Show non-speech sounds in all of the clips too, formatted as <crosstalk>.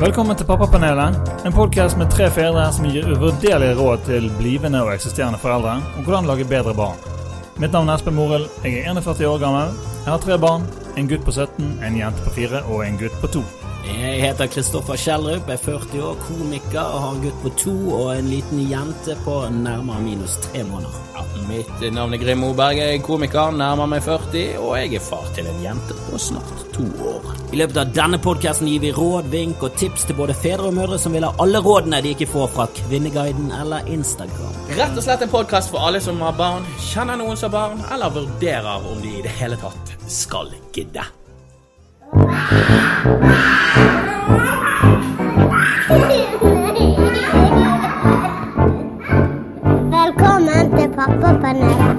Velkommen til Pappapanelet, en podkast med tre fedre som gir uvurderlige råd til blivende og eksisterende foreldre om hvordan lage bedre barn. Mitt navn er Espen Morild, jeg er 41 år gammel. Jeg har tre barn. En gutt på 17, en jente på 4 og en gutt på 2. Jeg heter Kristoffer Kjellrup, er 40 år, komiker og har en gutt på to og en liten jente på nærmere minus tre måneder. Ja, mitt navn er Grim Moberg, jeg er komiker, nærmer meg 40, og jeg er far til en jente på snart to år. I løpet av denne podkasten gir vi råd, vink og tips til både fedre og mødre som vil ha alle rådene de ikke får fra Kvinneguiden eller Instagram. Rett og slett en podkast for alle som har barn, kjenner noen som har barn, eller vurderer om de i det hele tatt skal gidde. Velkommen til pappapanelet.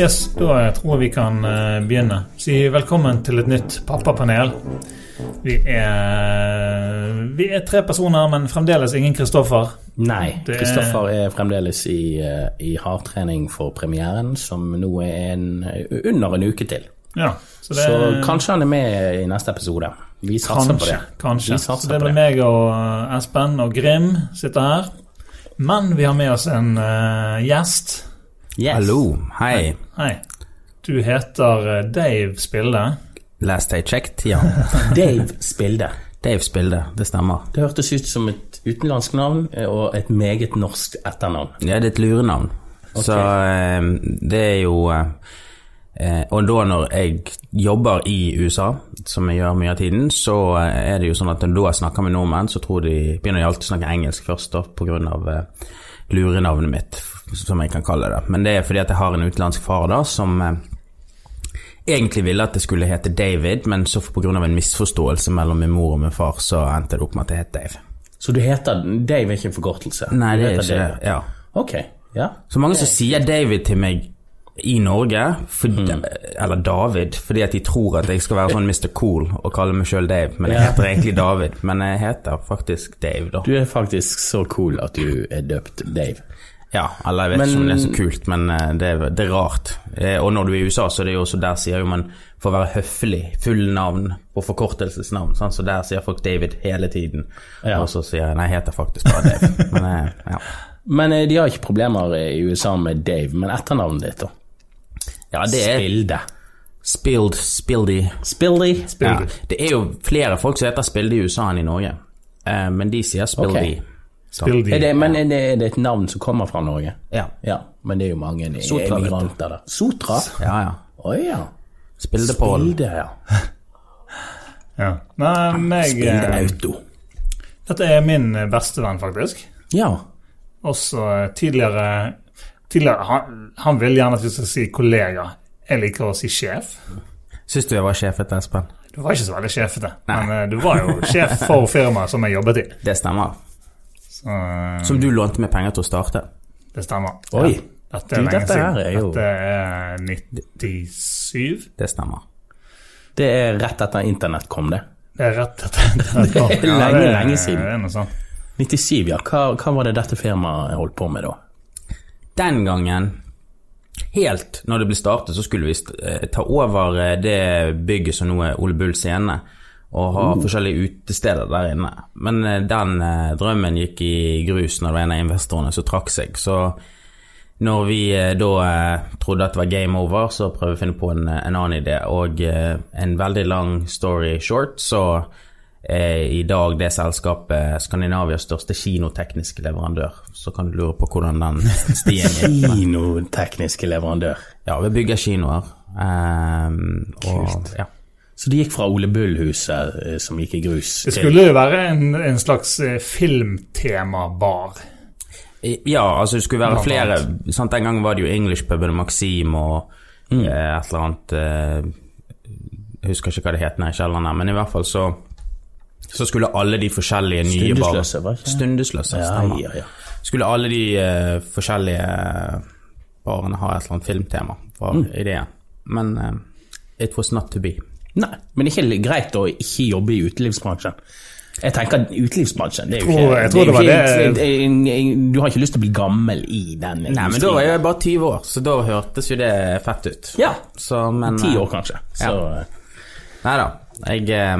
Yes, da tror jeg vi kan eh, begynne. Si velkommen til et nytt pappapanel. Vi er, vi er tre personer, men fremdeles ingen Kristoffer. Nei, er- Kristoffer er fremdeles i, eh, i hardtrening for premieren, som nå er en, under en uke til. Ja, så det Så kanskje han er med i neste episode. Vi satser på det. kanskje. Så det blir meg og eh, Espen og Grim sitter her. Men vi har med oss en uh, gjest. Yes. Hallo, hei. Hei. Du heter eh, Dave Spilde. Last I checked, ja. <laughs> Dave Spilde. Dave Spilde, det stemmer. Det hørtes ut som et utenlandsk navn eh, og et meget norsk etternavn. Ja, det er et lurenavn. Så eh, det er jo eh, Og da når jeg jobber i USA, som jeg gjør mye av tiden, så er det jo sånn at når jeg snakker med nordmenn, så tror de begynner de alltid å snakke engelsk først, da, på grunn av lurenavnet mitt, som jeg kan kalle det. Men det er fordi at jeg har en utenlandsk far da, som egentlig ville at det skulle hete David, men så pga. en misforståelse mellom min mor og min far, så endte det opp med at det het Dave. Så du heter Dave er ikke en forkortelse? Nei, det er ikke det. Ja. Ok, ja. Så mange som sier David til meg i Norge, for, Mm. eller David, fordi at de tror at jeg skal være sånn Mr. Cool og kalle meg sjøl Dave, men jeg heter egentlig David. Men jeg heter faktisk Dave, da. Du er faktisk så cool at du er døpt Dave. Ja, eller jeg vet Men- ikke om det er så kult, men eh, det er, det er rart. Eh, Og når du er i USA, så er det jo også der sier jo man for å være høflig, full navn og forkortelsesnavn. Sånn, så der sier folk David hele tiden. Ja. Og så sier jeg nei, jeg heter faktisk bare Dave. <laughs> Men eh, ja. Men eh, de har ikke problemer i USA med Dave, men etternavnet ditt, da? ja, det er Spilde. spilled, spildy. Spildy? Ja, det er jo flere folk som heter Spilde i USA enn i Norge, eh, men de sier Spildy. Ok. Spilde. Er det, men er det, er det et navn som kommer fra Norge? Ja. Ja, men det er jo mange Sotra, emigranter der. Sotra? ja, ja. Å ja. Spildepål. Spilde, ja. Ja. Nei, meg Spilde eh, Auto. Dette er min eh, bestevenn, faktisk. Ja. Også eh, tidligere, tidligere han, han vil gjerne at vi skal si kollega. Jeg liker å si sjef. Syns du jeg var sjefete, Espen? Du var ikke så veldig sjefete, men du var jo sjef for firmaet som jeg jobbet i. Det stemmer. Så eh, Som du lånte meg penger til å starte. det stemmer. Oi. Dette er Du, lenge dette siden. er jo- Dette er 97. Det stemmer. Det er rett etter internett kom, det. Det er rett etter internett kom. <laughs> det er lenge, lenge siden. Det er noe sånt. 97, ja. Hva, hva var det dette firmaet holdt på med da? Den gangen, helt når det ble startet, så skulle vi eh, ta over eh, det bygget som nå er Ole Bull scene, og ha forskjellige utesteder der inne. Men eh, den eh, drømmen gikk i grus når det var en av investorene som trakk seg. Så når vi eh, da trodde at det var game over, så prøvde vi å finne på en, en annen idé. Og en veldig lang story short, så er i dag det selskapet Skandinavias største kinotekniske leverandør. Så kan du lure på hvordan den <laughs> stien gikk. Kinotekniske leverandør. Ja, vi bygger kinoer. Kult, og, ja. Så det gikk fra Ole Bull-huset eh, som gikk i grus Det skulle jo være en, en slags eh, filmtemabar. Ja, altså det skulle være flere sant? Den gangen var det jo English-puben Maxim og Mm. eh, et eller annet eh, Jeg husker ikke hva det het nede i kjelleren her, men i hvert fall så så skulle alle de forskjellige nye barer Stundesløse, var det ikke? Stundesløse, Ja, stemmer. ja, ja. Skulle alle de eh, forskjellige barene ha et eller annet filmtema, var Mm. ideen. Men eh, it was not to be. Nei, men det er ikke greit å ikke jobbe i utelivsbransjen. Jeg tenker at utelivsbransjen det er jo ikke, jeg tror det var det- ikke- Du har ikke lyst til å bli gammel i den industrien. Nei, men da var jeg bare 20 år, så da hørtes jo det fett ut. Ja, Så, men ti eh, år kanskje. Så Nei da. Jeg, eh,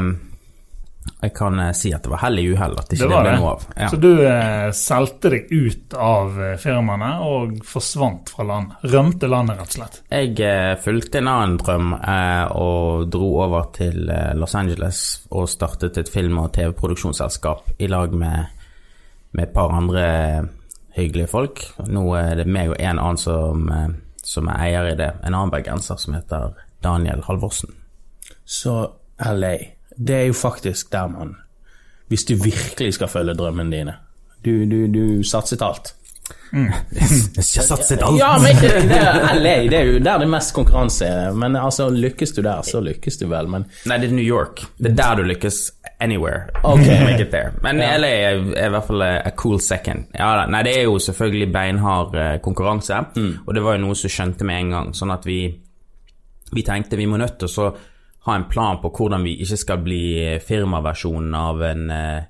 jeg kan eh, si at det var hell i uhell at ikke Det det, ble det. noe av. Ja. Så du eh, solgte deg ut av eh, firmaene og forsvant fra landet. Rømte landet, rett og slett. Jeg eh, fulgte en annen drøm eh, og dro over til eh, Los Angeles og startet et film- og TV-produksjonsselskap i lag med, med et par andre hyggelige folk. Nå er det meg og en annen som, eh, som er eier i det, en annen bergenser som heter Daniel Halvorsen. Så LA, det er jo faktisk der man Hvis du virkelig skal følge drømmene dine. Du, du, du satset alt. <laughs> Jeg satset alt! Ja, men ikke det er LA, det er jo der det er mest konkurranse er. Men altså, lykkes du der, så lykkes du vel. Men Nei, det er New York. Det er der du lykkes anywhere. Ok. Make it there. Men Ja. LA er, er i hvert fall a a cool second. Ja, da. Nei, det er jo selvfølgelig beinhard konkurranse, konkurranse, og det var jo noe som skjønte med en gang. Sånn at vi, vi tenkte vi må nødt til å så en plan på hvordan vi ikke skal bli eh, firmaversjonen av en eh,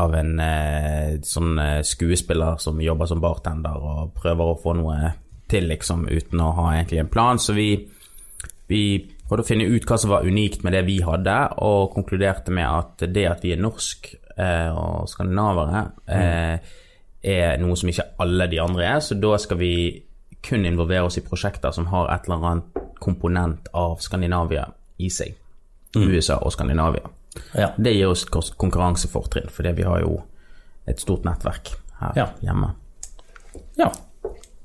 av en eh, sånn skuespiller som jobber som bartender og prøver å få noe til, liksom, uten å ha egentlig en plan. Så vi, vi prøvde å finne ut hva som var unikt med det vi hadde, og konkluderte med at det at vi er norsk eh, og skandinavere, eh, er noe som ikke alle de andre er. Så da skal vi kun involvere oss i prosjekter som har et eller annet komponent av Skandinavia i seg. USA og Skandinavia. ja. Det gir oss et konkurransefortrinn, fordi vi har jo et stort nettverk her Ja. hjemme. ja.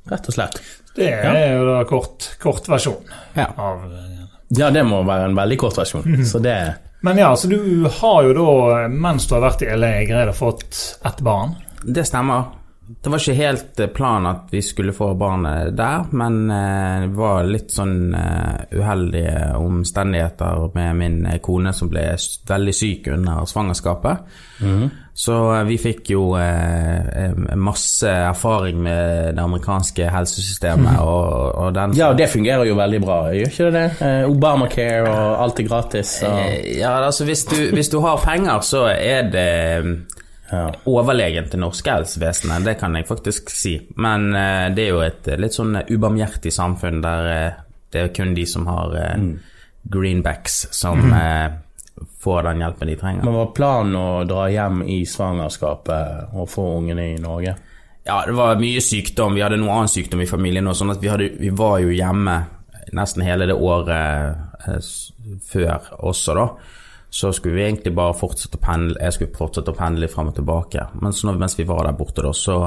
Rett og slett. Det er jo da kort, kort versjon Ja. av eh, Ja, det må være en veldig kort versjon. Så det Men ja, så du har jo da, mens du har vært i LA, greid å fått ett barn. Det stemmer. Det var ikke helt eh, planen at vi skulle få barnet der, men eh, det var litt sånn eh, uheldige omstendigheter med min kone som ble veldig syk under svangerskapet. Så eh, vi fikk jo masse erfaring med det amerikanske helsesystemet, <laughs> og, og den Ja, og det fungerer jo veldig bra, gjør ikke det det? Obamacare og alt er gratis. Og, Ja, altså hvis du, hvis du har penger, så er det ja. overlegen til norske helsevesenet, det kan jeg faktisk si. Men uh, det er jo et eh, litt sånn ubarmhjertig samfunn der uh, det er kun de som har eh, greenbacks som eh, får den hjelpen de trenger. Men var planen å dra hjem i svangerskapet og få ungene i Norge? Ja, det var mye sykdom. Vi hadde noe annen sykdom i familien òg, sånn at vi, hadde, vi var jo hjemme nesten hele det året eh, før også, da. Så skulle vi egentlig bare fortsette å pendle, jeg skulle fortsette å pendle fram og tilbake. Men så når, mens vi var der borte, da, så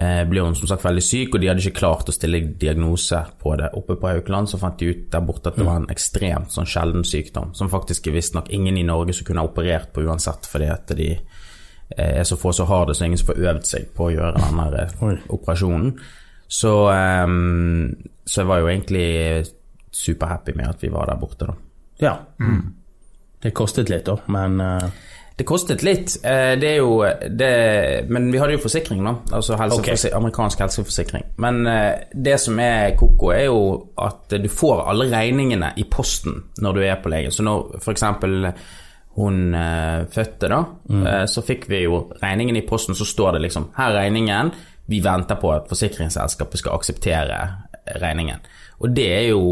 eh, ble hun som sagt veldig syk, og de hadde ikke klart å stille diagnose på det. Oppe på Haukeland så fant de ut der borte at det var en ekstremt sånn sjelden sykdom, som faktisk visstnok ingen i Norge som kunne ha operert på uansett, fordi at de eh, er så få som har det, så ingen som får øvd seg på å gjøre denne eh, Oi. operasjonen. Så, eh, så jeg var jo egentlig superhappy med at vi var der borte, da. Ja. Det kostet litt, da, men uh... Det kostet litt, eh, det er jo det, Men vi hadde jo forsikring, da. Altså helseforsi- amerikansk helseforsikring. Men eh, det som er koko, er jo at du får alle regningene i posten når du er på legen. Så når f.eks. hun fødte, da, eh, så fikk vi jo regningen i posten, så står det liksom Her er regningen. Vi venter på at forsikringsselskapet skal akseptere regningen. Og det er jo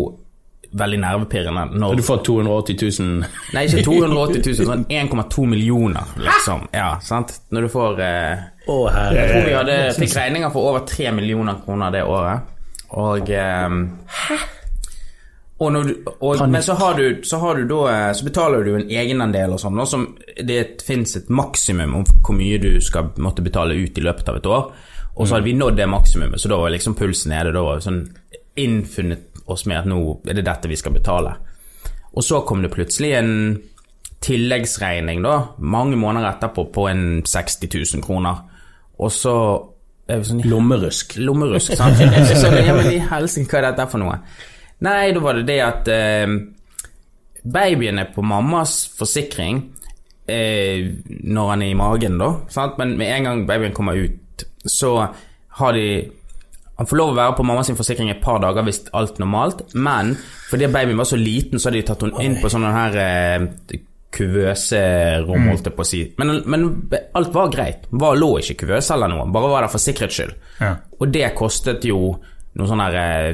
veldig nervepirrende når Du får 280 000 Nei, ikke 280 000, sånn 1,2 millioner, liksom. Ja, sant? Når du får eh, Å, Jeg tror vi hadde, fikk regninger for over 3 millioner kroner det året. Og eh, og når du, og, men så har du, så har du da eh, Så betaler du en egenandel og sånn, som det fins et maksimum om hvor mye du skal måtte betale ut i løpet av et år. Og så hadde vi nådd det maksimumet, så da var liksom pulsen nede. Da var sånn innfunnet oss med at nå er det dette vi skal betale. Og så kom det plutselig en tilleggsregning, da, mange måneder etterpå, på en 60 000 kroner. Og så er vi sånn Lommerusk. Lommerusk, sant? Så, ja, men i helsike, hva er dette for noe? Nei, da var det det at eh, babyen er på mammas forsikring eh, når han er i magen, da. Sant? Men med en gang babyen kommer ut, så har de Han får lov å være på mammas forsikring et par dager hvis alt normalt, men fordi babyen var så liten, så hadde de tatt henne inn på sånne her eh, kuvøserom, holdt jeg på å si. Men, men alt var greit. Var, lå ikke i kuvøse eller noe, bare var der for sikkerhets skyld. Ja. Og det kostet jo noe sånn her eh,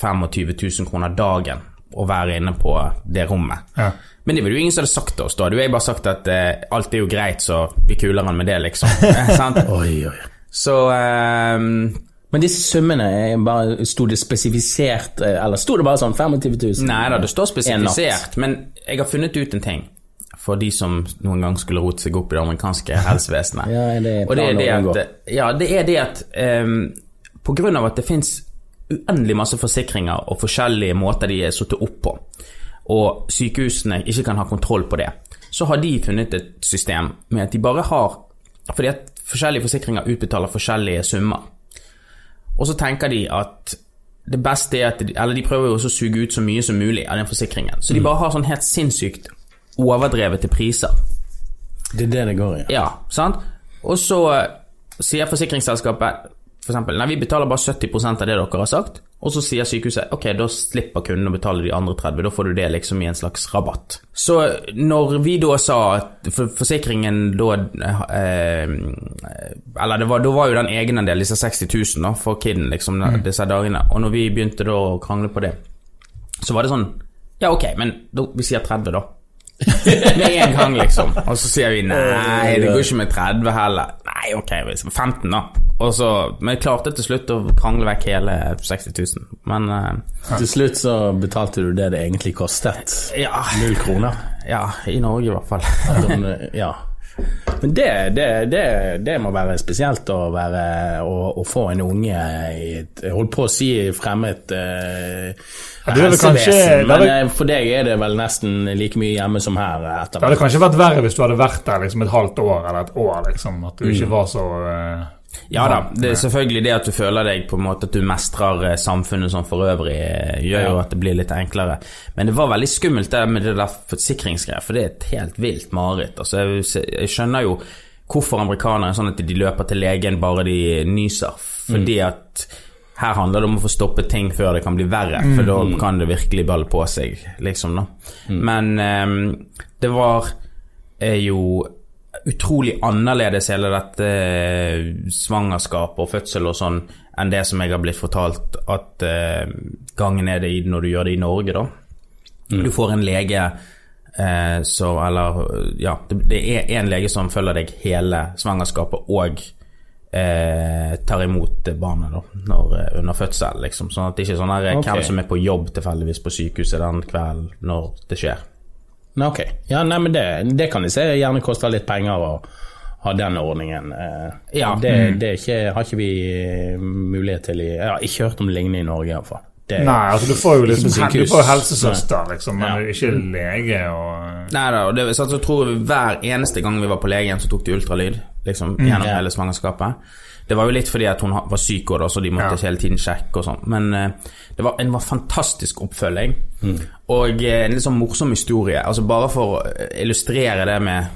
25 000 kroner dagen å være inne på det rommet. Ja. Men det var det jo ingen som hadde sagt til oss da. Du har bare sagt at eh, alt er jo greit, så vi kuler han med det, liksom. Eh, <laughs> sant? Oi, oi. Så ehm, Men disse summene, er bare, sto det spesifisert, eh, eller sto det bare sånn 25 000? Nei da, det står spesifisert, men jeg har funnet ut en ting. For de som noen gang skulle rote seg opp i det amerikanske <laughs> helsevesenet. Ja, er det Og det er det at, ja, det er det at um, på grunn av at det fins uendelig masse forsikringer og forskjellige måter de er satt opp på, og sykehusene ikke kan ha kontroll på det, så har de funnet et system med at de bare har Fordi at forskjellige forsikringer utbetaler forskjellige summer. Og så tenker de at det beste er at de, Eller de prøver jo også å suge ut så mye som mulig av den forsikringen. Så de bare har sånn helt sinnssykt overdrevete priser. Det er det det går i. Ja, sant? Og så eh, sier forsikringsselskapet for eksempel, nei, vi betaler bare 70% av det dere har sagt, og så sier sykehuset ok, da slipper kunden å betale de andre 30, da får du det liksom i en slags rabatt. Så når vi da sa at for forsikringen da eh, Eller det var, da var jo den egenandelen, disse 60 000 da, for kiden liksom, disse dagene, og når vi begynte da å krangle på det, så var det sånn Ja, ok, men da, vi sier 30, da. Med en gang, liksom. Og så sier vi nei, det går ikke med 30 heller. Nei, ok, 15 da. Og så, Men jeg klarte til slutt å krangle vekk hele 60 000. Men uh, Til slutt så betalte du det det egentlig kostet. ja, Null kroner. ja, i Norge i hvert fall. Ja. Men det, det, det, det må være spesielt å, være, å, å få en unge i et holdt på å si fremmed eh, kanskje- helsevesen, er men eh, for deg er det vel nesten like mye hjemme som her. etter Det hadde kanskje vært verre hvis du hadde vært der liksom et halvt år eller et år, liksom. At du ikke var så eh, Ja da, det er selvfølgelig det at du føler deg på en måte at du mestrer eh, samfunnet sånn for øvrig, eh, gjør jo at det blir litt enklere. Men det var veldig skummelt det med det der forsikringsgreiet, for det er et helt vilt mareritt. Altså, jeg, jeg skjønner jo hvorfor amerikanere er sånn at de løper til legen bare de nyser. Fordi at her handler det om å få stoppet ting før det kan bli verre, for da kan det virkelig balle på seg, liksom. da. Men um, det var eh, jo utrolig annerledes hele dette svangerskapet og fødsel og sånn enn det som jeg har blitt fortalt at eh, gangen er det i når du gjør det i Norge, da. Du får en lege eh, så Eller ja, det, det er en lege som følger deg hele svangerskapet og eh, tar imot barnet da når, eh, under fødsel, liksom. Sånn at det ikke er sånn her okay. Hvem som er på jobb tilfeldigvis på sykehuset den kvelden når det skjer. Nei, ok. Ja, nei, men det, det kan jeg se gjerne koster litt penger å ha den ordningen. Eh, Ja. Det, det er ikke, har ikke vi eh, mulighet til i Jeg har ikke hørt om lignende i Norge, iallfall. Nei, altså du får jo liksom du får helsesøster, liksom, men Ja. ikke lege og Nei da, og det, så tror jeg hver eneste gang vi var på legen, så tok de ultralyd liksom, gjennom Ja. hele svangerskapet. Det var jo litt fordi at hun var syk, og da, så de måtte Ja. hele tiden sjekke og sånn. Men eh, det var en var fantastisk oppfølging. Og eh, en litt sånn morsom historie. Altså Bare for å illustrere det med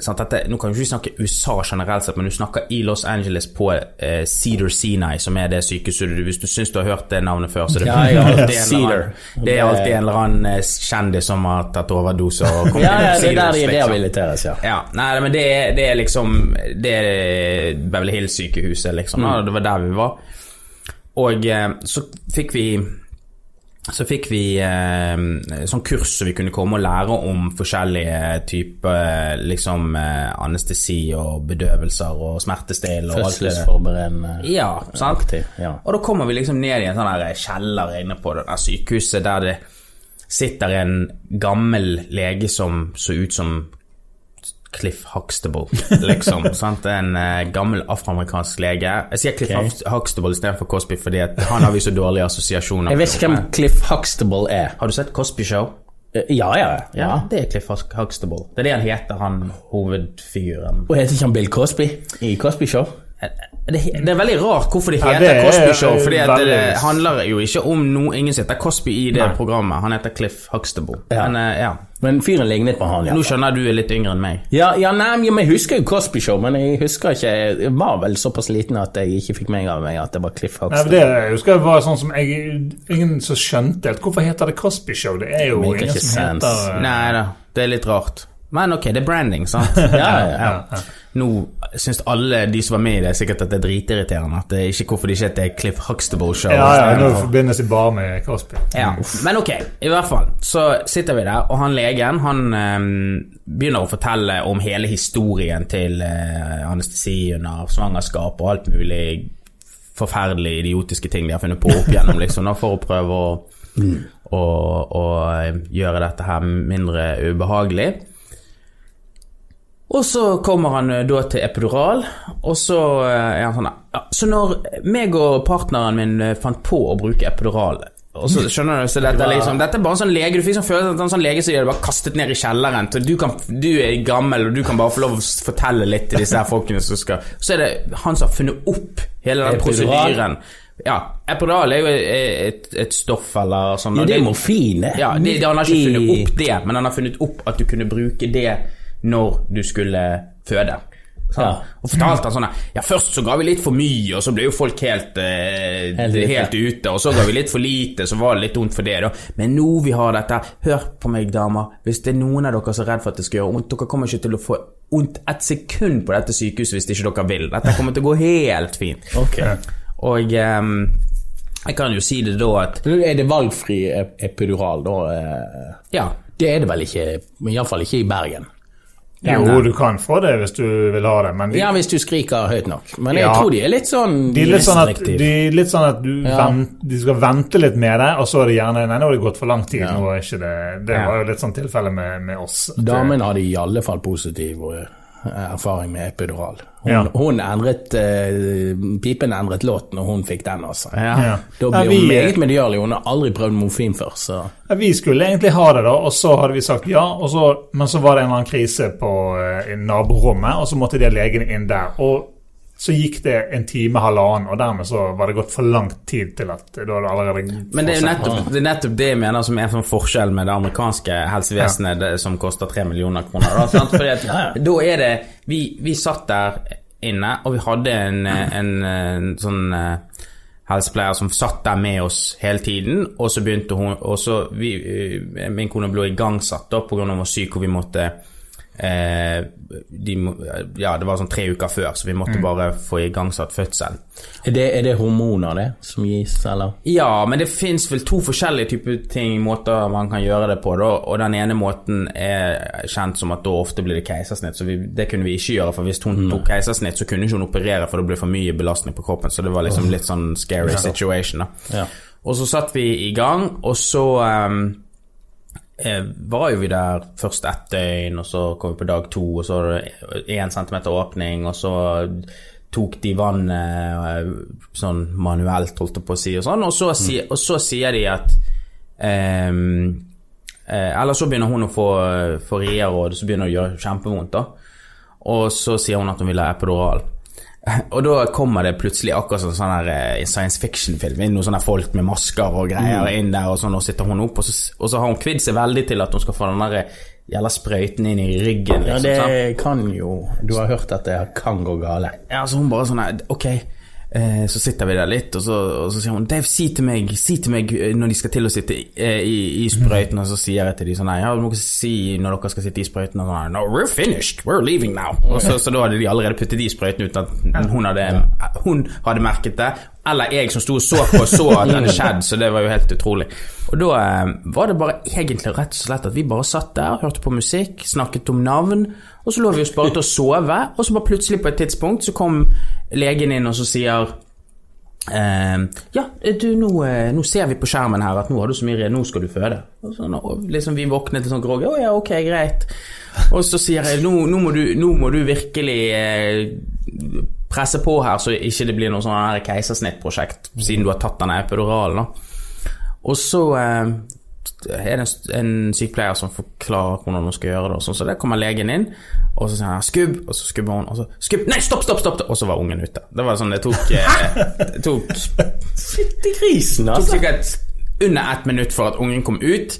sant, dette, Nå kan du ikke snakke USA generelt sett, men du snakker i Los Angeles på eh, Cedar Sinai, som er det sykehuset du Hvis du syns du har hørt det navnet før, så det, Ja, ja, <laughs> det, Cedar. annen- det er alltid en eller annen eh, kjendis som har tatt overdose og kommet Ja, ja, det er der de rehabiliteres, ja. Ja, nei, men det, er- det er liksom Det er Beverly Hills-sykehuset, liksom. Mm. Det var der vi var. Og eh, så fikk vi så fikk vi eh, sånn kurs så vi kunne komme og lære om forskjellige typer liksom eh, anestesi og bedøvelser og smertestill og alt det. Fødselsforberedende Ja, sant? Ja. Og da kommer vi liksom ned i en sånn her kjeller inne på det der sykehuset der det sitter en gammel lege som så ut som Cliff Huxtable, liksom. <laughs> sant? En uh, gammel afroamerikansk lege. Jeg sier Cliff okay. Hux- Huxtable istedenfor Cosby fordi han har vi så dårlige assosiasjoner Jeg vet ikke hvem Cliff Huxtable er. Har du sett Cosby Show? Ja, Ja, ja. ja. det er Cliff Huxtable. Det er det han heter, han hovedfiguren. Og heter ikke han Bill Cosby i Cosby Show? Det, det er veldig rart hvorfor det Ja, heter det er- Cosby Show, fordi at det, handler jo ikke om noe Ingen heter Cosby i det Nei. programmet. Han heter Cliff Huxtable. Ja. Men eh, ja, Men fyren lignet på han, ja. nå skjønner jeg du er litt yngre enn meg. Ja, ja, nei, men jeg husker jo Cosby Show, men jeg husker ikke Jeg var vel såpass liten at jeg ikke fikk med av meg at det var Cliff Nei, det jeg husker var sånn som jeg, Ingen som skjønte helt Hvorfor heter det Cosby Show? Det er jo ingen som sense. heter eh, Nei da, det er litt rart. Men ok, det er branding, sant? <laughs> Ja, ja, ja. Nå syns alle de som var med i det, sikkert at det er dritirriterende. At det er ikke hvorfor det ikke heter Cliff Huxtable-show. Ja, ja, nå forbindes de bare med Cosby. Ja, Men ok, i hvert fall. Så sitter vi der, og han legen han um, begynner å fortelle om hele historien til uh, anestesi under svangerskap og alt mulig forferdelig idiotiske ting de har funnet på opp igjennom, liksom, for å prøve å, å, å eh, gjøre dette her mindre ubehagelig. Og så kommer han eh, da til epidural, og så eh, er han sånn ja, Så når meg og partneren min eh, fant på å bruke epidural og så skjønner du, så dette, liksom, dette er bare en sånn lege Du fikk sånn følelse av at en sånn lege som de hadde bare kastet ned i kjelleren. Så du, kan, du er gammel, og du kan bare få lov å fortelle litt til disse her folkene som skal Så er det han som har funnet opp hele den prosedyren. Ja, epidural er jo et, et stoff eller sånn. Ja, det er morfin, det. ja, det, han har ikke funnet opp det, men han har funnet opp at du kunne bruke det når du skulle føde. Sånn. Ja. Og fortalte han sånn Ja, først så ga vi litt for mye, og så ble jo folk helt, eh, Helt helt, ute. ute. Og så ga vi litt for lite, så var det litt vondt for det, da. Men nå vi har dette Hør på meg, damer. Hvis det er noen av dere som er redd for at det skal gjøre vondt, dere kommer ikke til å få vondt et sekund på dette sykehuset hvis ikke dere vil. Dette kommer til å gå helt fint. Ok. Og ehm, jeg kan jo si det da at Er det valgfri epidural, da? eh? Ja. Det er det vel ikke, iallfall ikke i Bergen. Jo, du kan få det hvis du vil ha det, men de, Ja, hvis du skriker høyt nok. Men jeg Ja. tror de er litt sånn de er litt sånn at, de, er litt sånn at du Ja. vent, de skal vente litt med det, og så er det gjerne Nei, nå har det gått for lang tid. Ja. Nå er ikke det Det var jo litt sånn tilfelle med, med oss. Damen hadde i alle fall positiv eh, erfaring med epidural. Hun, Ja. hun endret uh, Pipen endret låt når hun fikk den, altså. ja. Ja. Da Ja, vi, hun vi- meget medgjørlig. Hun har aldri prøvd morfin før, så Ja, vi skulle egentlig ha det, da, og så hadde vi sagt ja. Og så, men så var det en eller annen krise på uh, naborommet, og så måtte de legene inn der. Og så gikk det en time, halvannen, og dermed så var det gått for lang tid til at da hadde allerede Men det er nettopp det, er nettopp det jeg mener som er en sånn forskjell med det amerikanske helsevesenet det, som koster tre millioner kroner. Da, sant? Fordi at, <laughs> Ja, ja. da er det vi, vi satt der inne, og vi hadde en, en, en sånn eh, helsepleier som satt der med oss hele tiden, og så begynte hun Og så vi, eh, Min kone ble igangsatt da pga. hun var syk, og vi måtte eh, de, Ja, det var sånn tre uker før, så vi måtte bare få igangsatt fødselen. Er det, er det hormoner, det, som gis, eller? Ja, men det fins vel to forskjellige typer ting, måter man kan gjøre det på. Da. Og den ene måten er kjent som at da ofte blir det keisersnitt, så vi, det kunne vi ikke gjøre. For hvis hun tok keisersnitt, så kunne ikke hun operere, for det ble for mye belastning på kroppen. Så det var liksom litt sånn scary situation. da. Ja. Og så satt vi i gang, og så eh, var jo vi der først ett døgn, og så kom vi på dag to, og så var det én centimeter åpning, og så tok de vannet eh, sånn manuelt, holdt jeg på å si, og sånn, og så, si, og så sier de at um, eh, Eller så begynner hun å få, få rieråd, så begynner det å gjøre kjempevondt, da. Og så sier hun at hun vil ha epidural. Og da kommer det plutselig akkurat som sånn her eh, science fiction-film. inn Noen sånne folk med masker og greier inn der, og sånn, og sitter hun opp, og så, og så har hun kvidd seg veldig til at hun skal få den der jævla sprøyten inn i ryggen. Ja, Liksom, det sant? kan jo Du har hørt at det kan gå gale. Ja, så hun bare sånn her, Ok, eh, så sitter vi der litt, og så, og så sier hun Dave, si til meg Si til meg eh, når de skal til å sitte i, i, i sprøyten, og så sier jeg til de sånn Nei, har du noe å si når dere skal sitte i sprøyten? Og sånn No, we're finished. We're leaving now. Og så, så da hadde de allerede puttet i sprøyten uten at hun hadde, hun hadde merket det. Eller jeg som sto og så på, og så at det hadde skjedd, så det var jo helt utrolig. Og da eh, var det bare egentlig rett og slett at vi bare satt der, hørte på musikk, snakket om navn, og så lå vi oss bare til å sove, og så bare plutselig på et tidspunkt så kom legen inn og så sier eh, ja, du, nå, eh, nå ser vi på skjermen her at nå har du så mye Nå skal du føde. Og så, nå, liksom Vi våknet litt sånn groggy. Å ja, ok, greit. Og så sier jeg nå, nå, må, du, nå må du virkelig eh, presse på her, så ikke det blir noe sånn her keisersnittprosjekt, siden du har tatt den epiduralen. da. Og så eh, er det en, en sykepleier som forklarer hvordan hun skal gjøre det. Sånn, så der kommer legen inn, og så sier han 'skubb', og så skubber hun, og så 'skubb', nei, stopp, stopp, stopp! Og så var ungen ute. Det var sånn det tok eh, Det tok, Fytti grisen, tok altså! sikkert under ett minutt for at ungen kom ut.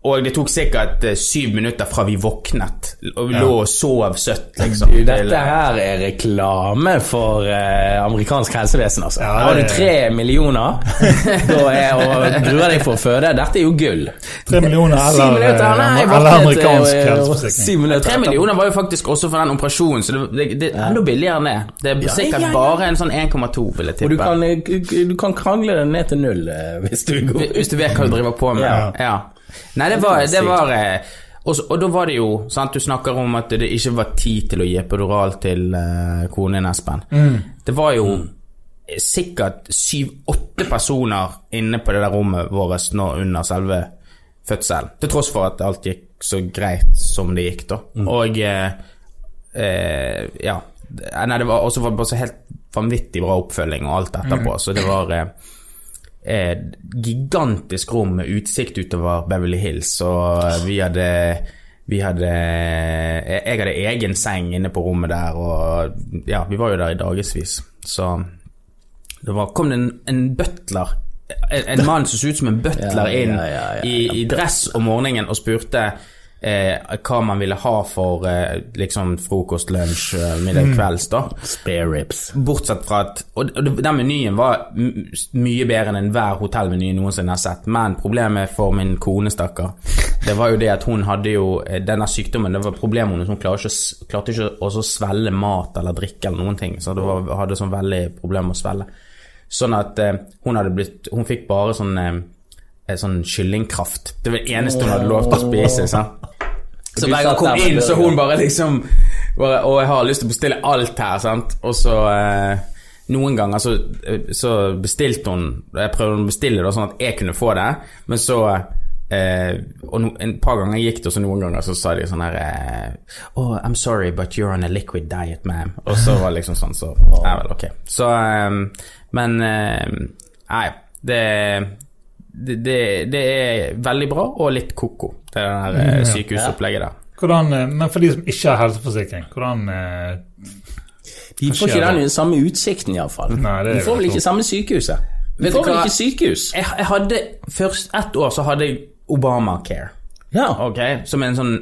Og det tok sikkert eh, syv minutter fra vi våknet, og vi lå og sov søtt, liksom. Du, til- dette her er reklame for eh, amerikansk helsevesen, altså. Ja, Har du tre millioner <laughs> er, og gruer deg for å føde, dette er jo gull. Tre millioner eller, minutter, eh, nei, eller amerikansk eh, helseforsikring. Tre millioner var jo faktisk også for den operasjonen, så det, er enda billigere enn det. Det er sikkert ja, ja. bare en sånn 1,2, vil jeg Og du kan, du kan krangle det ned til null hvis du går. Hvis du vet hva du driver på med. Ja. Nei, det var, det var eh, og, så- og da var det jo sant, Du snakker om at det ikke var tid til å gi epidural til uh, konen din, Espen. Det var jo sikkert syv-åtte personer inne på det der rommet vårt nå under selve fødselen. Til tross for at alt gikk så greit som det gikk, da. Og eh, eh, ja. Nei, det var også var det bare så helt vanvittig bra oppfølging og alt etterpå, så det var eh, gigantisk rom med utsikt utover Beverly Hills, og vi hadde vi hadde Jeg hadde egen seng inne på rommet der, og ja, vi var jo der i dagevis. Så det var, kom det en, en butler, en, en mann som så ut som en butler inn ja, ja, ja. I, i dress om morgenen og spurte eh, hva man ville ha for eh, liksom frokost, lunsj, eh, middag, kvelds, da. Spare ribs. Bortsett fra at Og og den menyen var mye bedre enn enhver hotellmeny noensinne har sett. Men problemet for min kone, stakkar, det var jo det at hun hadde jo eh, denne sykdommen Det var problemet hennes. Hun klarte ikke, klarte ikke å så svelge mat eller drikke eller noen ting. Så det var, hadde sånn veldig problem med å svelge. Sånn at eh, hun hadde blitt Hun fikk bare sånn eh, eh, Sånn kyllingkraft. Det var det eneste hun hadde lov til å spise. sant? Så hver gang kom inn, så hun bare liksom bare, Og jeg har lyst til å bestille alt her, sant. Og så eh, Noen ganger så, eh, så bestilte hun Jeg prøvde å bestille det sånn at jeg kunne få det, men så eh, Og no, en par ganger gikk det, og så noen ganger så sa de sånn her eh, Oh, I'm sorry, but you're on a liquid diet, ma'am. Og så var det liksom sånn, så Ja vel, ok. Så eh, Men eh, Nei, det det, det, det er veldig bra og litt ko-ko, det er der her sykehusopplegget der. Hvordan, eh, men for de som ikke har helseforsikring, hvordan eh, De får ikke den samme utsikten, iallfall. Det De får vel vel ikke samme sykehuset. De får vel ikke sykehus. Jeg, jeg hadde Først ett år så hadde jeg Obamacare, Ja. Okay, som en sånn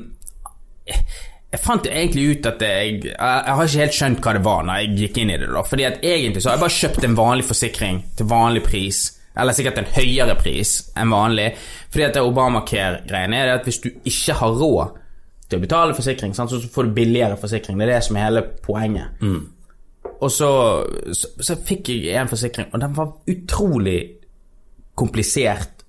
jeg fant egentlig ut at jeg, jeg Jeg har ikke helt skjønt hva det var når jeg gikk inn i det. da Fordi at egentlig så har jeg bare kjøpt en vanlig forsikring til vanlig pris. Eller sikkert en høyere pris enn vanlig. Fordi at det Obamacare-greiene er at hvis du ikke har råd til å betale forsikring, sant, så får du billigere forsikring. Det er det som er hele poenget. Og så, så, så fikk jeg en forsikring, og den var utrolig komplisert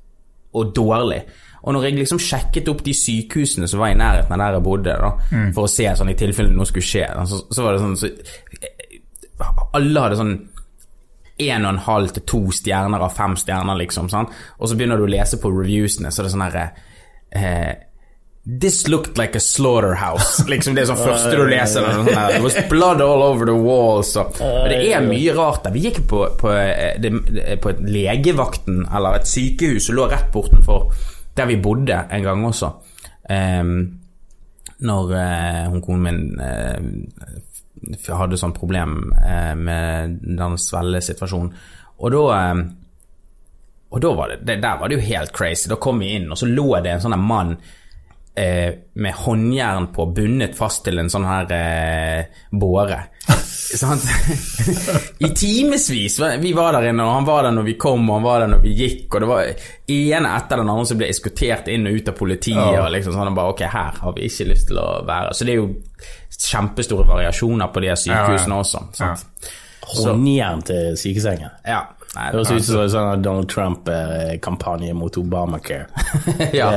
og dårlig. Og når jeg liksom sjekket opp de sykehusene som var i nærheten av der jeg bodde, da, for å se sånn i tilfelle noe skulle skje, så, så var det sånn så, Alle hadde sånn en og en halv til to stjerner av fem stjerner, liksom. Sant? Og så begynner du å lese på reviewsene, så det er sånn herre eh, This looked like a slaughterhouse. <laughs> Liksom Det er sånn første du leser. er Sånn her, <laughs> It was blood all over the walls. Og, det er mye rart der. Vi gikk på, på, eh, på et legevakten, eller et sykehus, som lå rett bortenfor der vi bodde en gang også. Um, når uh, hun konen min eh, hadde sånn problem eh, med den svellesituasjonen. Og da eh, og da var det, det, der var det jo helt crazy. Da kom vi inn, og så lå det en sånn mann eh, med håndjern på, bundet fast til en sånn her eh, båre. Sant? <laughs> I timevis. Vi var der inne, og han var der når vi kom, og han var der når vi gikk. Og det var ene etter den andre som ble eskortert inn og ut av politiet. Ja. Og liksom sånn, og bare, ok, her har vi ikke lyst til å være. Så det er jo kjempestore variasjoner på de her sykehusene Ja, ja. også. Sant? Håndjern til sykesengen. Ja. Nei, Det høres ut som en sånn Donald Trump-kampanje mot Obamacare. <laughs> ja.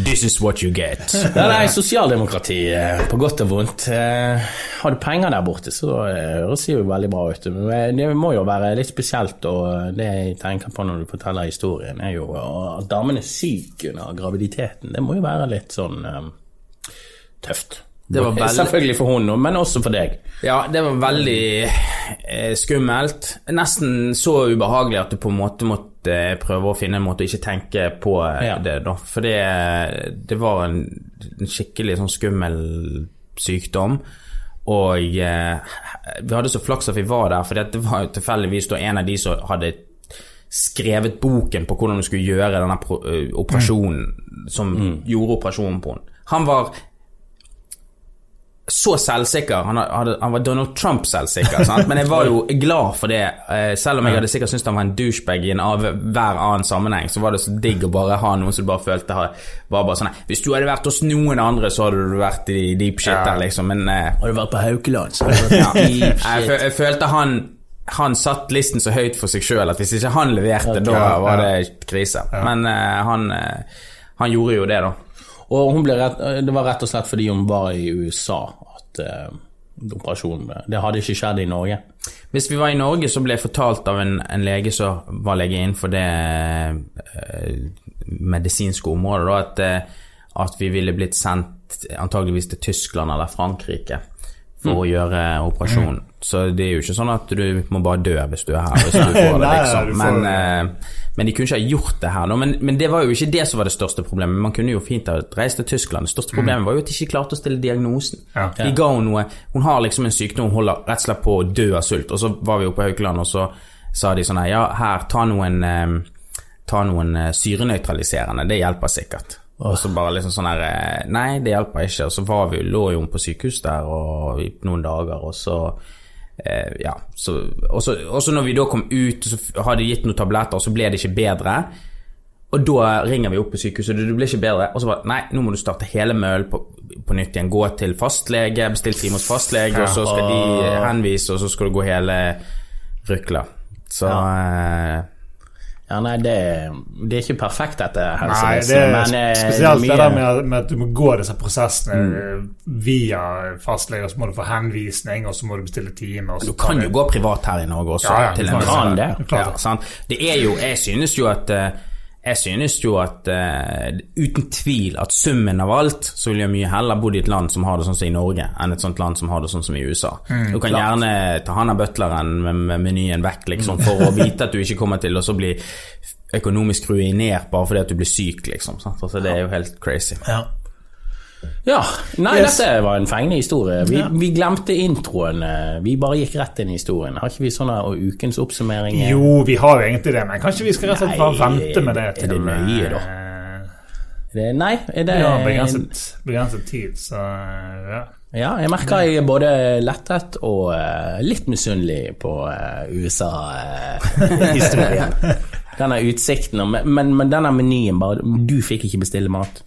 This is what you get. Ja, nei, sosialdemokrati, eh, på godt og vondt. Eh, Har du penger der borte, så eh, høres det jo veldig bra ut. Men det må jo være litt spesielt, og det jeg tenker på når du forteller historien, er jo at damen er syk under graviditeten. Det må jo være litt sånn um, tøft. Det var <laughs> veldig- Selvfølgelig for hun, men også for deg. Ja, det var veldig eh, skummelt. Nesten så ubehagelig at du på en måte måtte eh, prøve å finne en måte å ikke tenke på eh, Ja. det, da. For det, det var en, en skikkelig sånn skummel sykdom. Og eh, vi hadde så flaks at vi var der, for det var tilfeldigvis en av de som hadde skrevet boken på hvordan du skulle gjøre denne ø, operasjonen som gjorde operasjonen på henne. Han var så selvsikker. Han, hadde, han var Donald Trump-selvsikker, <laughs> sant? men jeg var jo glad for det. eh, Selv om jeg hadde sikkert syntes han var en douchebag i en av hver annen sammenheng, så var det så digg å bare ha noen som du bare følte var bare sånn Hvis du hadde vært hos noen andre, så hadde du vært i deep shit der, liksom, men eh, Har du vært på Haukeland, så <laughs> hadde du vært i deep jeg, shit. jeg følte han han satt listen så høyt for seg sjøl at hvis ikke han leverte, okay, da var ja. det krise. Men eh, han, han gjorde jo det, da. Og rett, det var rett og slett fordi hun var i USA at uh, operasjonen Det hadde ikke skjedd i Norge. Hvis vi var i Norge, så ble jeg fortalt av en, en lege som var lege innenfor det uh, medisinske området, da, at, uh, at vi ville blitt sendt antageligvis til Tyskland eller Frankrike for å gjøre operasjonen. Så det er jo ikke sånn at du må bare dø hvis du er her. Hvis du <laughs> får det, liksom. Men, eh, men de kunne ikke ha gjort det her. nå. Men, men det var jo ikke det som var det største problemet. Man kunne jo fint ha reist til Tyskland. Det største problemet var jo at de ikke klarte å stille diagnosen. De ga henne noe Hun har liksom en sykdom, hun holder rett og slett på å dø av sult. Og så var vi jo på Haukeland, og så sa de sånn her Ja, her, ta noen eh, Ta noen eh, syrenøytraliserende. Det hjelper sikkert. Og så bare liksom sånn her eh, Nei, det hjelper ikke. Og så var vi, lå jo hun på sykehus der og, i noen dager, og så eh, ja, så, når vi da kom ut, så hadde de gitt noen tabletter, og så ble det ikke bedre. Og da ringer vi opp på sykehuset, og det ble ikke bedre. Og så bare Nei, nå må du starte hele møllen på, på nytt igjen. Gå til fastlege, bestill time hos fastlege, og så skal de henvise, og så skal du gå hele rykla. Så eh, Ja, nei, det, det er ikke perfekt, dette Nei, det er men, eh, spesielt det der med, med at du må gå disse prosessene mm. via fastlege, og så må du få henvisning, og så må du bestille time. Du kan jo gå privat her i Norge også. Ja, ja, til en annen viss det. Ja, det er jo Jeg synes jo at eh, jeg synes jo at uh, uten tvil at summen av alt, så vil jeg mye heller bodd i et land som har det sånn som i Norge, enn et sånt land som har det sånn som i USA. du kan gjerne ta han av butleren med, med menyen vekk, liksom, for å vite at du ikke kommer til å så bli økonomisk ruinert bare fordi at du blir syk, liksom. Sant? Altså, det er jo helt crazy. Ja. Ja, nei, Yes. dette var en fengende historie. Vi, vi glemte introen. eh, Vi bare gikk rett inn i historien. Har ikke vi sånne ukens oppsummering? eh? Jo, vi har jo egentlig det, men kanskje vi skal rett og slett bare vente med det er det nøye, da? eh, Det, nei, er det Vi har begrenset, begrenset tid, så ja. Ja, jeg merker jeg er både lettet og litt misunnelig på USA-historien. <laughs> denne utsikten, men, men denne menyen bare Du fikk ikke bestille mat.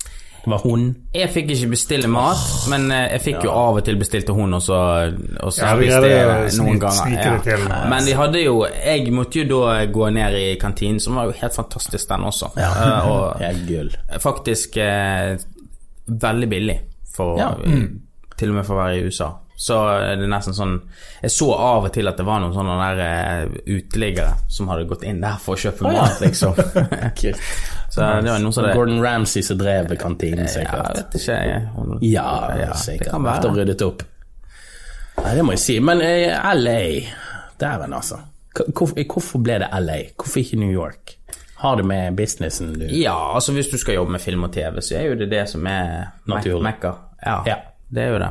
Det var hun. Jeg fikk ikke bestille mat, men eh, jeg fikk jo av og til bestilt til hun, og så, og så Ja, spiste jeg noen ganger. Ja. til. Men de hadde jo Jeg måtte jo da gå ned i kantinen, som var jo helt fantastisk, den også. Eh, og <laughs> Helt gull. faktisk eh, veldig billig, for, Ja. til og med for å være i USA. Så det er nesten sånn Jeg så av og til at det var noen sånne der eh, uteliggere som hadde gått inn der for å kjøpe mat, liksom. <laughs> Kult. Det det Gordon Ramsay som drev kantinen, Ja, sikkert. vet ikke, jeg. Ja, det sikkert. kan Vært og være. ryddet opp. Nei, det må jeg si. Men eh, LA Dæven, altså. Hvorfor, hvorfor ble det LA? Hvorfor ikke New York? Har det med businessen du Ja, altså hvis du skal jobbe med film og TV, så er jo det det som er mekka. Ja, Ja. det er jo det.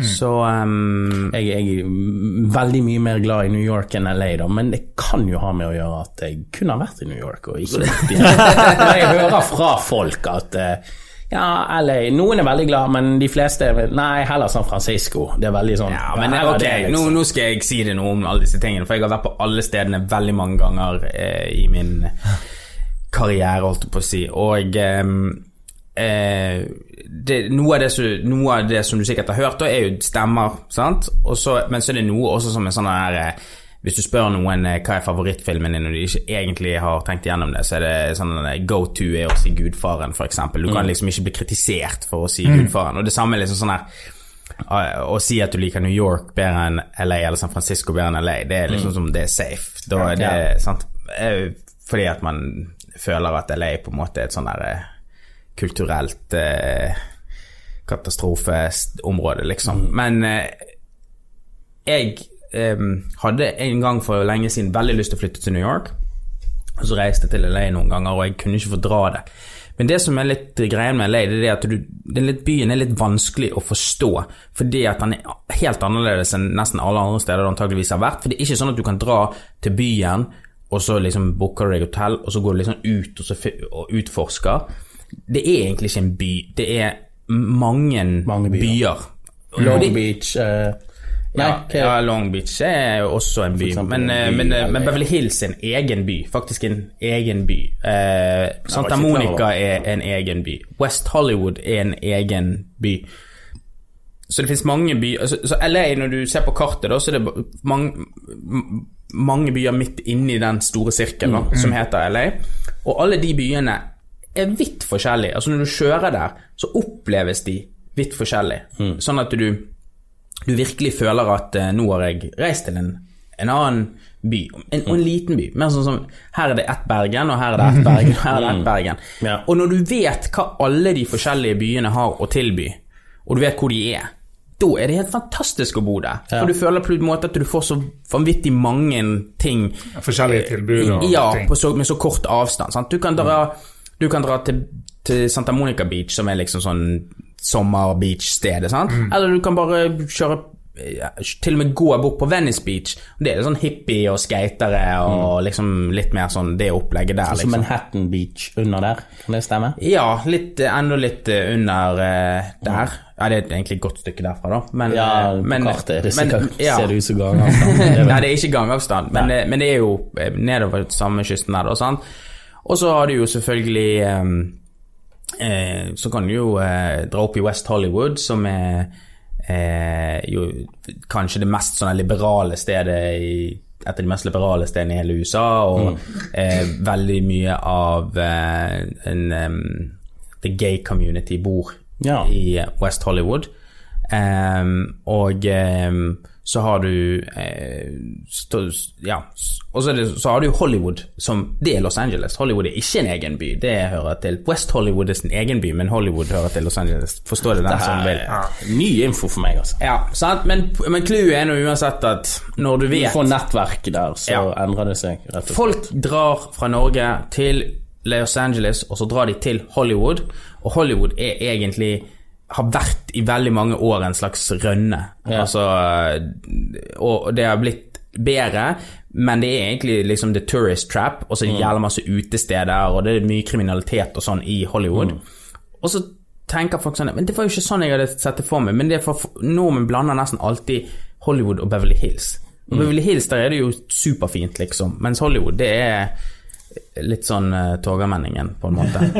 Så um, jeg, jeg er mm, veldig mye mer glad i New York enn LA, da, men det kan jo ha med å gjøre at jeg kunne ha vært i New York og ikke vært i <laughs> Men jeg hører fra folk at uh, ja, LA Noen er veldig glad, men de fleste er Nei, heller San Francisco. Det er veldig sånn Ja, men det ok, det, nå, liksom. nå skal jeg si det noe om alle disse tingene, for jeg har vært på alle stedene veldig mange ganger eh, i min karriere, holdt jeg på å si, og eh, eh, det, noe, av det som, noe av det som du sikkert har hørt, da, er jo stemmer, så, men så er det noe også som er sånn her eh, Hvis du spør noen eh, hva er favorittfilmen din, og de ikke egentlig har tenkt igjennom det, så er det sånn go to er å si Gudfaren, eksempel. Du kan liksom ikke bli kritisert for å si Gudfaren. Og det samme er liksom sånn her eh, å si at du liker New York bedre enn LA eller San Francisco bedre enn LA, det er liksom som det er safe. Da det, sant? Fordi at man føler at LA på en måte er et sånn der eh, kulturelt eh, katastrofeområde, liksom. Men eh, jeg eh, hadde en gang for lenge siden veldig lyst til å flytte til New York. Og så reiste jeg til LA noen ganger, og jeg kunne ikke fordra det. Men det som er litt greien med LA, det er at du, det er litt, byen er litt vanskelig å forstå. Fordi at den er helt annerledes enn nesten alle andre steder du antageligvis har vært. For det er ikke sånn at du kan dra til byen, og så liksom booker du deg hotell, og så går du liksom ut og, så, og utforsker. Det er egentlig ikke en by, det er mange, Mange byer. byer. Long Beach uh, Nei, ja, Long Beach er jo også en by, eksempel men, en eh, by, men, eh, eller- men Beverly Hills er en egen by. Faktisk en egen by. Eh, Santa Monica er en egen by. West Hollywood er en egen by. Så det finnes mange byer så, Så LA, når du ser på kartet, da, så er det mange, mange byer midt inni den store sirkelen mm. som heter LA. Og alle de byene er vidt forskjellige. Altså Når du kjører der, så oppleves de vidt forskjellig. Sånn at du, du virkelig føler at eh, nå har jeg reist til en, en annen by, en, og en liten by. Mer sånn som her er det ett Bergen, og her er det ett Bergen, og her er det <laughs> ett Bergen. Ja. Og når du vet hva alle de forskjellige byene har å tilby, og du vet hvor de er, da er det helt fantastisk å bo der. For du føler på en måte at du får så vanvittig mange ting Forskjellige tilbud og ja, ting. Ja, med så kort avstand. Sant? Du kan dra, du kan dra til, til Santa Monica Beach, som er liksom sånn sommer-beach-stedet, sant? Mm. Eller du kan bare kjøre ja, til og med gå bort på Venice Beach. Det er litt sånn hippie og skatere og liksom litt mer sånn det opplegget der, liksom. Manhattan Beach under der, kan det stemme? Ja, litt, eh, enda litt eh, under uh, der. Ja, det er egentlig et godt stykke derfra, da. Men, Ja, på men, kartet er det men- ja. ser det ut som gangavstand. <laughs> Nei, det er ikke gangavstand, men, men det er jo nedover samme kysten der, da, sant. Og så har du jo selvfølgelig eh, Så kan du jo eh, dra opp i West Hollywood, som er eh, jo kanskje det mest sånne liberale stedet i et av de mest liberale stedene i hele USA, og eh, veldig mye av eh, en um, the gay community bor Ja. i West Hollywood. Um, og em, så har du eh, stå, Ja, og så, det, så har du Hollywood, som Det er Los Angeles. Hollywood er ikke en egen by, det hører til West Hollywood er sin egen by, men Hollywood hører til Los Angeles. Forstår du den som vil. Ja. ny info for meg, altså. Ja, sant? Men, men clouet er nå uansett at når du Du vet får nettverk der, så Ja. endrer det seg, rett og slett. Folk drar fra Norge til Los Angeles, og så drar de til Hollywood. Og Hollywood er egentlig har vært i veldig mange år en slags rønne. Ja. Altså, og det har blitt bedre, men det er egentlig liksom the tourist trap, og så er det jævla masse utesteder, og det er mye kriminalitet og sånn i Hollywood. Og så tenker folk sånn Men det var jo ikke sånn jeg hadde sett det for meg. Men det er for nordmenn blander nesten alltid Hollywood og Beverly Hills. Og Beverly Hills der er det jo superfint, liksom. Mens Hollywood, det er litt sånn uh, Torgallmenningen, på en måte. <laughs>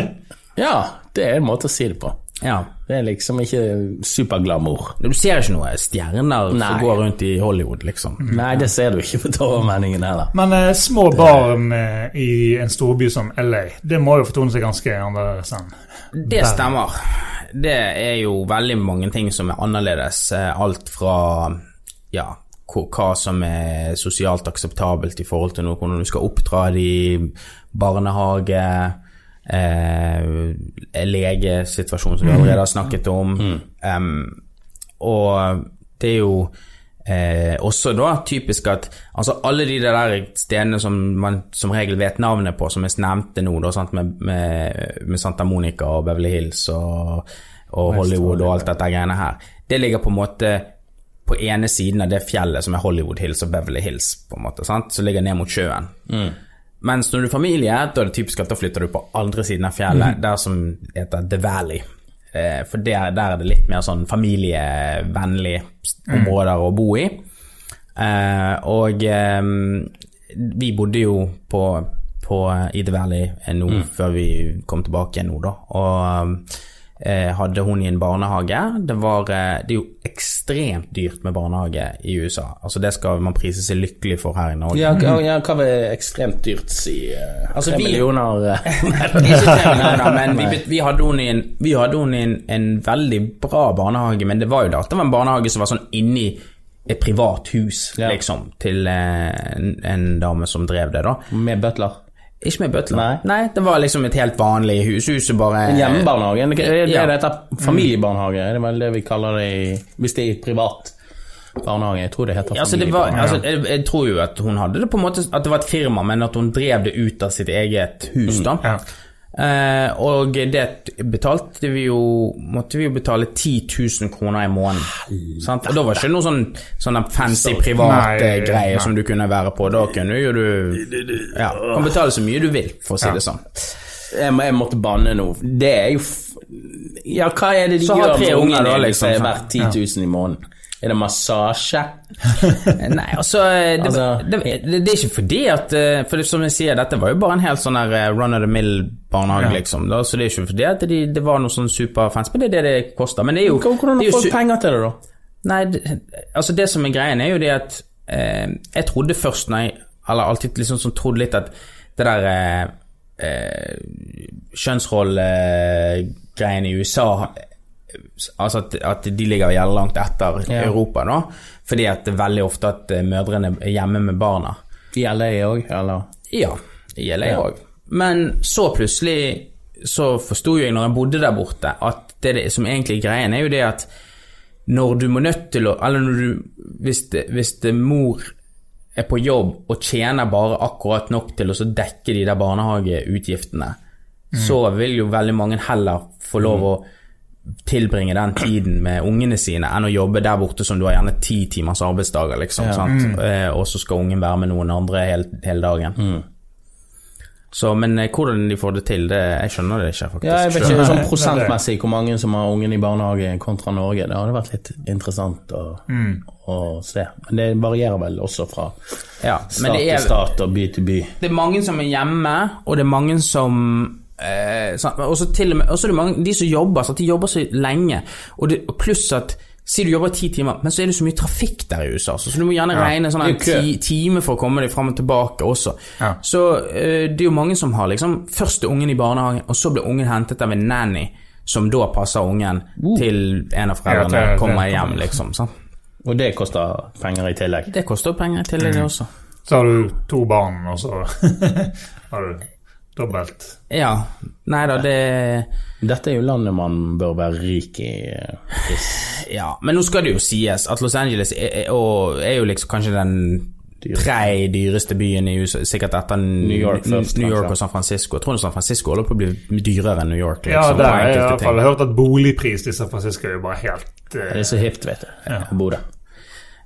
Ja, det er en måte å si det på. Ja. Det er liksom ikke superglamour. Du ser ikke noe stjerner Nei. som går rundt i Hollywood, liksom. Nei, det ser du ikke på Torgallmenningen heller. Men eh, små barn eh, i en storby som LA, det må jo fortone seg ganske annerledes enn Det stemmer. Det er jo veldig mange ting som er annerledes. Eh, Alt fra ja, hva som er sosialt akseptabelt i forhold til noe, hvordan du skal oppdra de barnehage, eh, legesituasjonen som vi allerede har snakket om. Em, og det er jo eh, også da typisk at altså alle de der stedene som man som regel vet navnet på, som jeg nevnte nå, da, med, med, med Santa Monica og Beverly Hills og, og Hollywood og alt dette greiene her, det ligger på en måte på ene siden av det fjellet som er Hollywood Hills og Beverly Hills, på en måte, sant? som ligger ned mot sjøen. Mens når du er familie, da er det typisk at da flytter du på andre siden av fjellet, der som heter The Valley. Eh, for der, der er det litt mer sånn familievennlige områder å bo i. Eh, og eh, vi bodde jo på, på i The Valley nå mm. før vi kom tilbake nå, da. Og eh, hadde hun i en barnehage. Det, var, eh, det er jo ekstremt dyrt med barnehage i USA. Altså Det skal man prise seg lykkelig for her i Norge. Ja, hva- ja, hva vil ekstremt dyrt si? eh, Altså, vi- millioner eh, <laughs> <laughs> men vi, vi hadde henne i, en, hadde henne i en, en veldig bra barnehage, men det var jo da det var en barnehage som var sånn inni et privat hus, Ja. liksom, til eh, en, en dame som drev det, da. med butler? Ikke med butler. Nei. det var liksom et helt vanlig hus. Huset bare En hjemmebarnehage? Det det Ja. det heter familiebarnehage? Det er vel det vi kaller det i, hvis det er i privat barnehage. Jeg tror det heter Ja, altså det var, altså, jeg, jeg tror jo at hun hadde det på en måte At det var et firma, men at hun drev det ut av sitt eget hus, da. Ja. Eh, og det betalte vi jo Måtte vi jo betale 10 000 kroner i måneden. Sant? Og da var det ikke noe sånn, sånn fancy private Nei, greier nei. som du kunne være på. Da kunne jo du Ja, kan betale så mye du vil, for å si Ja. det sånn. Jeg, må, jeg måtte banne nå. Det er jo f Ja, hva er det de Så har gjør tre med ungene liksom, som er verdt 10 000 i måneden? Er det massasje? <laughs> Nei, altså det, Altså, det, det, det er ikke fordi at eh, For det, som jeg sier, dette var jo bare en helt sånn der eh, run of the mill-barnehage, liksom. Da, så det er ikke fordi at de, det var noe sånn superfans, men det er det det koster. Men det er jo, Hvordan jo folk penger til det, da? Nei, det, altså det som er greien, er jo det at eh, Jeg trodde først, når jeg Eller alltid liksom sånn trodde litt at det der eh, eh, kjønnsrollegreiene i USA Altså at, at de ligger jævlig langt etter Ja. Europa, da. Fordi at det er veldig ofte at eh, mødrene er hjemme med barna. I LA òg, eller? Ja, i LA òg. Ja. Men så plutselig så forsto jeg når jeg bodde der borte, at det, det som egentlig er greien, er jo det at når du må nødt til å Eller når du Hvis, det, hvis det mor er på jobb og tjener bare akkurat nok til å så dekke de der barnehageutgiftene, så vil jo veldig mange heller få lov å tilbringe den tiden med ungene sine enn å jobbe der borte som du har gjerne ti timers arbeidsdager, liksom. Sant? Eh, og så skal ungen være med noen andre hele, hele dagen. Så, men eh, hvordan de får det til, det, jeg skjønner det ikke, faktisk. Ja, jeg vet ikke sånn prosentmessig hvor mange som har ungen i barnehage kontra Norge. Det hadde vært litt interessant å, å se. Men det varierer vel også fra ja, stat det til stat og by til by. det er mange som er hjemme, og det er mange som eh, og med, også er det mange, De som jobber, så de jobber så lenge. Og, det, pluss at Si du jobber ti timer, men så er det så mye trafikk der i USA, så, så du må gjerne regne sånn en ti, time for å komme deg fram og tilbake også. Ja. Så eh, det er jo mange som har liksom først er ungen i barnehagen, og så blir ungen hentet av en nanny, som da passer ungen til en av foreldrene Ja, kommer hjem, liksom. Sant? Og det koster penger i tillegg. Det koster penger i tillegg, det også. Så har du to barn, og så <laughs> har du dobbelt. Ja. Nei da, det Dette er jo landet man bør være rik i. eh, <sighs> Ja, men nå skal det jo sies at Los Angeles er, er, og er jo liksom kanskje den tre dyreste byen i USA, sikkert etter New York først, New York og San Francisco. Jeg tror San Francisco holder på å bli dyrere enn New York. Ja, det der på har jeg i hvert fall hørt at boligpris i San Francisco er jo bare helt Det eh, er så hipt, vet du. å bo der.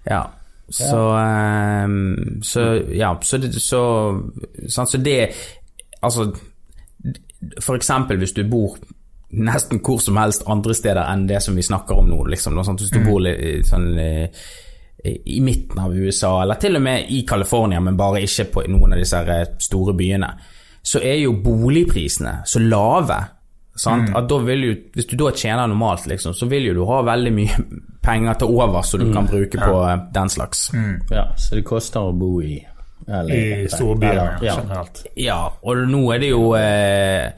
Ja. Så, um, så Ja, så det, så, sant, så det Altså, for eksempel hvis du bor nesten hvor som helst andre steder enn det som vi snakker om nå, liksom. sant? Hvis du bor litt sånn eh, i midten av USA, eller til og med i California, men bare ikke på noen av disse store byene, så er jo boligprisene så lave. Sant? At da vil jo, hvis du da tjener normalt, liksom, så vil jo du ha veldig mye penger til over som du kan bruke på eh, den slags. Ja, så det koster å bo i. i storbyene ja. generelt. Ja, og nå er det jo eh,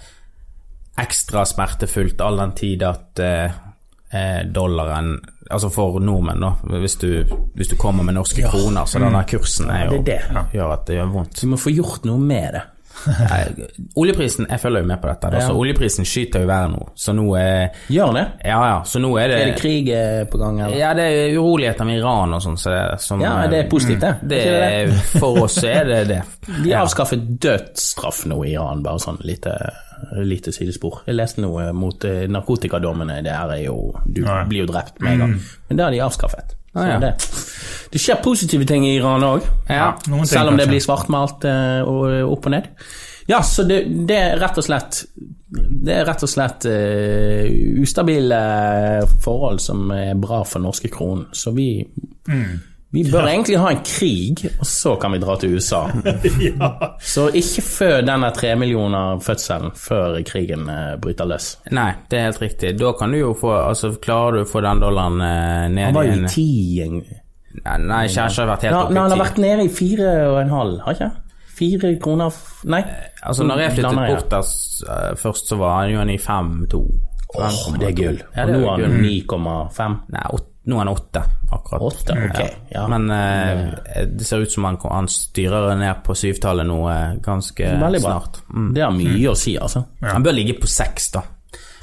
ekstra smertefullt all den tid at eh, eh, dollaren Altså for nordmenn, da, hvis du, hvis du kommer med norske kroner, så denne kursen er jo, det er det. gjør at det gjør vondt. Så vi må få gjort noe med det. Oljeprisen, Jeg følger jo med på dette. Da, så Ja. Oljeprisen skyter jo været nå. Så nå er Gjør det? Ja, ja. Så nå er det Er det krig eh, på gang, eller? Ja, det er uroligheter med Iran og sånn. Så Ja, det er positivt, det. det, Er? For oss er det det. <laughs> De Ja. avskaffet dødsstraff nå i Iran, bare sånn lite, lite sidespor. Jeg leste noe mot eh, narkotikadommene, det her er jo Du blir jo drept med en gang. Men det har de avskaffet. Ah, ja. det, det skjer positive ting i Iran òg, Ja. Selv om det blir svartmalt eh, og opp og ned. Ja, så det, det er rett og slett Det er rett og slett uh, ustabile forhold som er bra for norske kronen. Så vi Vi bør egentlig ha en krig, og så kan vi dra til USA. <laughs> Så ikke før denne tremillioner-fødselen, før krigen eh, bryter løs. Nei, det er helt riktig. Da kan du jo få Altså, klarer du å få den dollaren ned ned Han var jo ti Nei, Nei, ikke har vært helt oppe i ti. Han har vært nede i fire og en halv, har ikke? Fire kroner Nei. Altså, når jeg flyttet Lander bort der eh, først, så var han jo i 5-2. Åh, det er gull. Ja, Og nå er han gull. 9,5. Nei, åt- nå er han åtte, akkurat. Åtte, ok. Ja. Men eh, det ser ut som han, han styrer ned på syvtallet nå eh, ganske snart. Mm. Det har mye å si, altså. Han bør ligge på seks, da.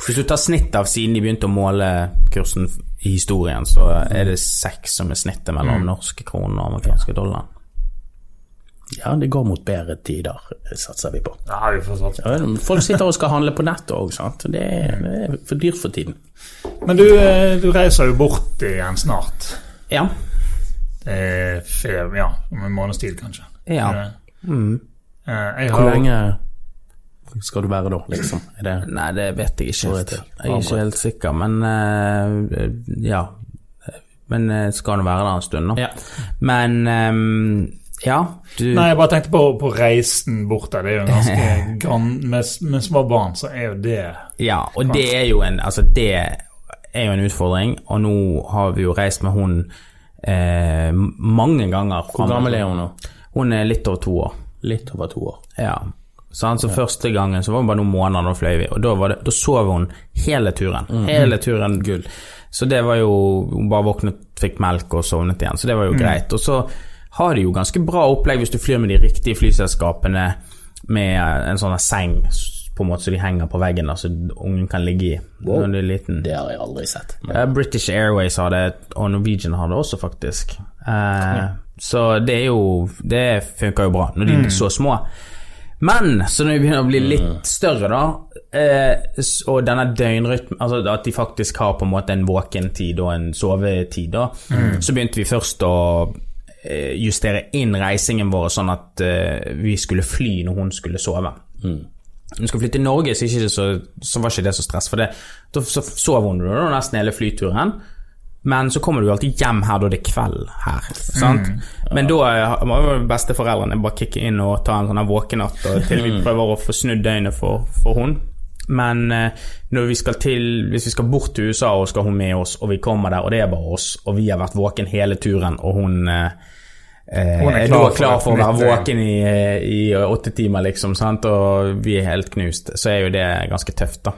Hvis du tar snittet av siden de begynte å måle kursen i historien, så er det seks som er snittet mellom Mm. norske kroner og amerikanske dollar. Ja, det går mot bedre tider, satser vi på. Ja, vi får satse. Ja, Folk sitter og skal handle på nettet òg, sant. Det er, det er for dyrt for tiden. Men du, eh, du reiser jo bort igjen snart. Ja. Eh, fe- ja, om en måneds tid, kanskje. Ja. Mm. eh, Hvor lenge skal du være da, liksom? Er det Nei, det vet jeg ikke helt. Jeg er ikke helt sikker, men eh, ja. Men eh, skal nå være der en stund, nå. Ja. Men ehm, ja, du Nei, jeg bare tenkte på, på reisen bort der. Det er jo en ganske <laughs> gran, med, med små barn, så er jo det Ja, og det er jo en Altså, det er jo en utfordring, og nå har vi jo reist med hun eh, mange ganger. Hvor gammel er hun nå? Hun er litt over to år. Litt over to år. Ja. Sant? Så første gangen så var det bare noen måneder, da fløy vi, og da, var det, da sov hun hele turen. Hele turen. Gull. Så det var jo Hun bare våknet, fikk melk og sovnet igjen, så det var jo greit. Og så har de jo ganske bra opplegg hvis du flyr med de riktige flyselskapene med en sånn seng på en måte så de henger på veggen, så ungen kan ligge i når du er liten. Det har jeg aldri sett. Men, Eh, British Airways har det, og Norwegian har det også, faktisk. Eh, Så det er jo Det funker jo bra når de er så små. Men så når de begynner å bli litt større, da, eh, og denne døgnrytmen Altså at de faktisk har på en måte en våkentid og en sovetid, da, så begynte vi først å eh, justere inn reisingen vår sånn at eh, vi skulle fly når hun skulle sove. Når hun skulle flytte til Norge, så, så, så var ikke det så stress. For det, da så sov hun da nesten hele flyturen. Men så kommer du alltid hjem her da det er kveld her. Sant? Men da eh, må jo besteforeldrene bare kicke inn og ta en sånn våkenatt og til vi prøver å få snudd døgnet for, for hun. Men eh, når vi skal til, hvis vi skal bort til USA og skal hun med oss, og vi kommer der og det er bare oss, og vi har vært våken hele turen, og hun eh, eh, Hun er er klar for klar for å være eh, våken i, eh, i åtte timer, liksom, sant? og vi er helt knust, så er jo det ganske tøft, da.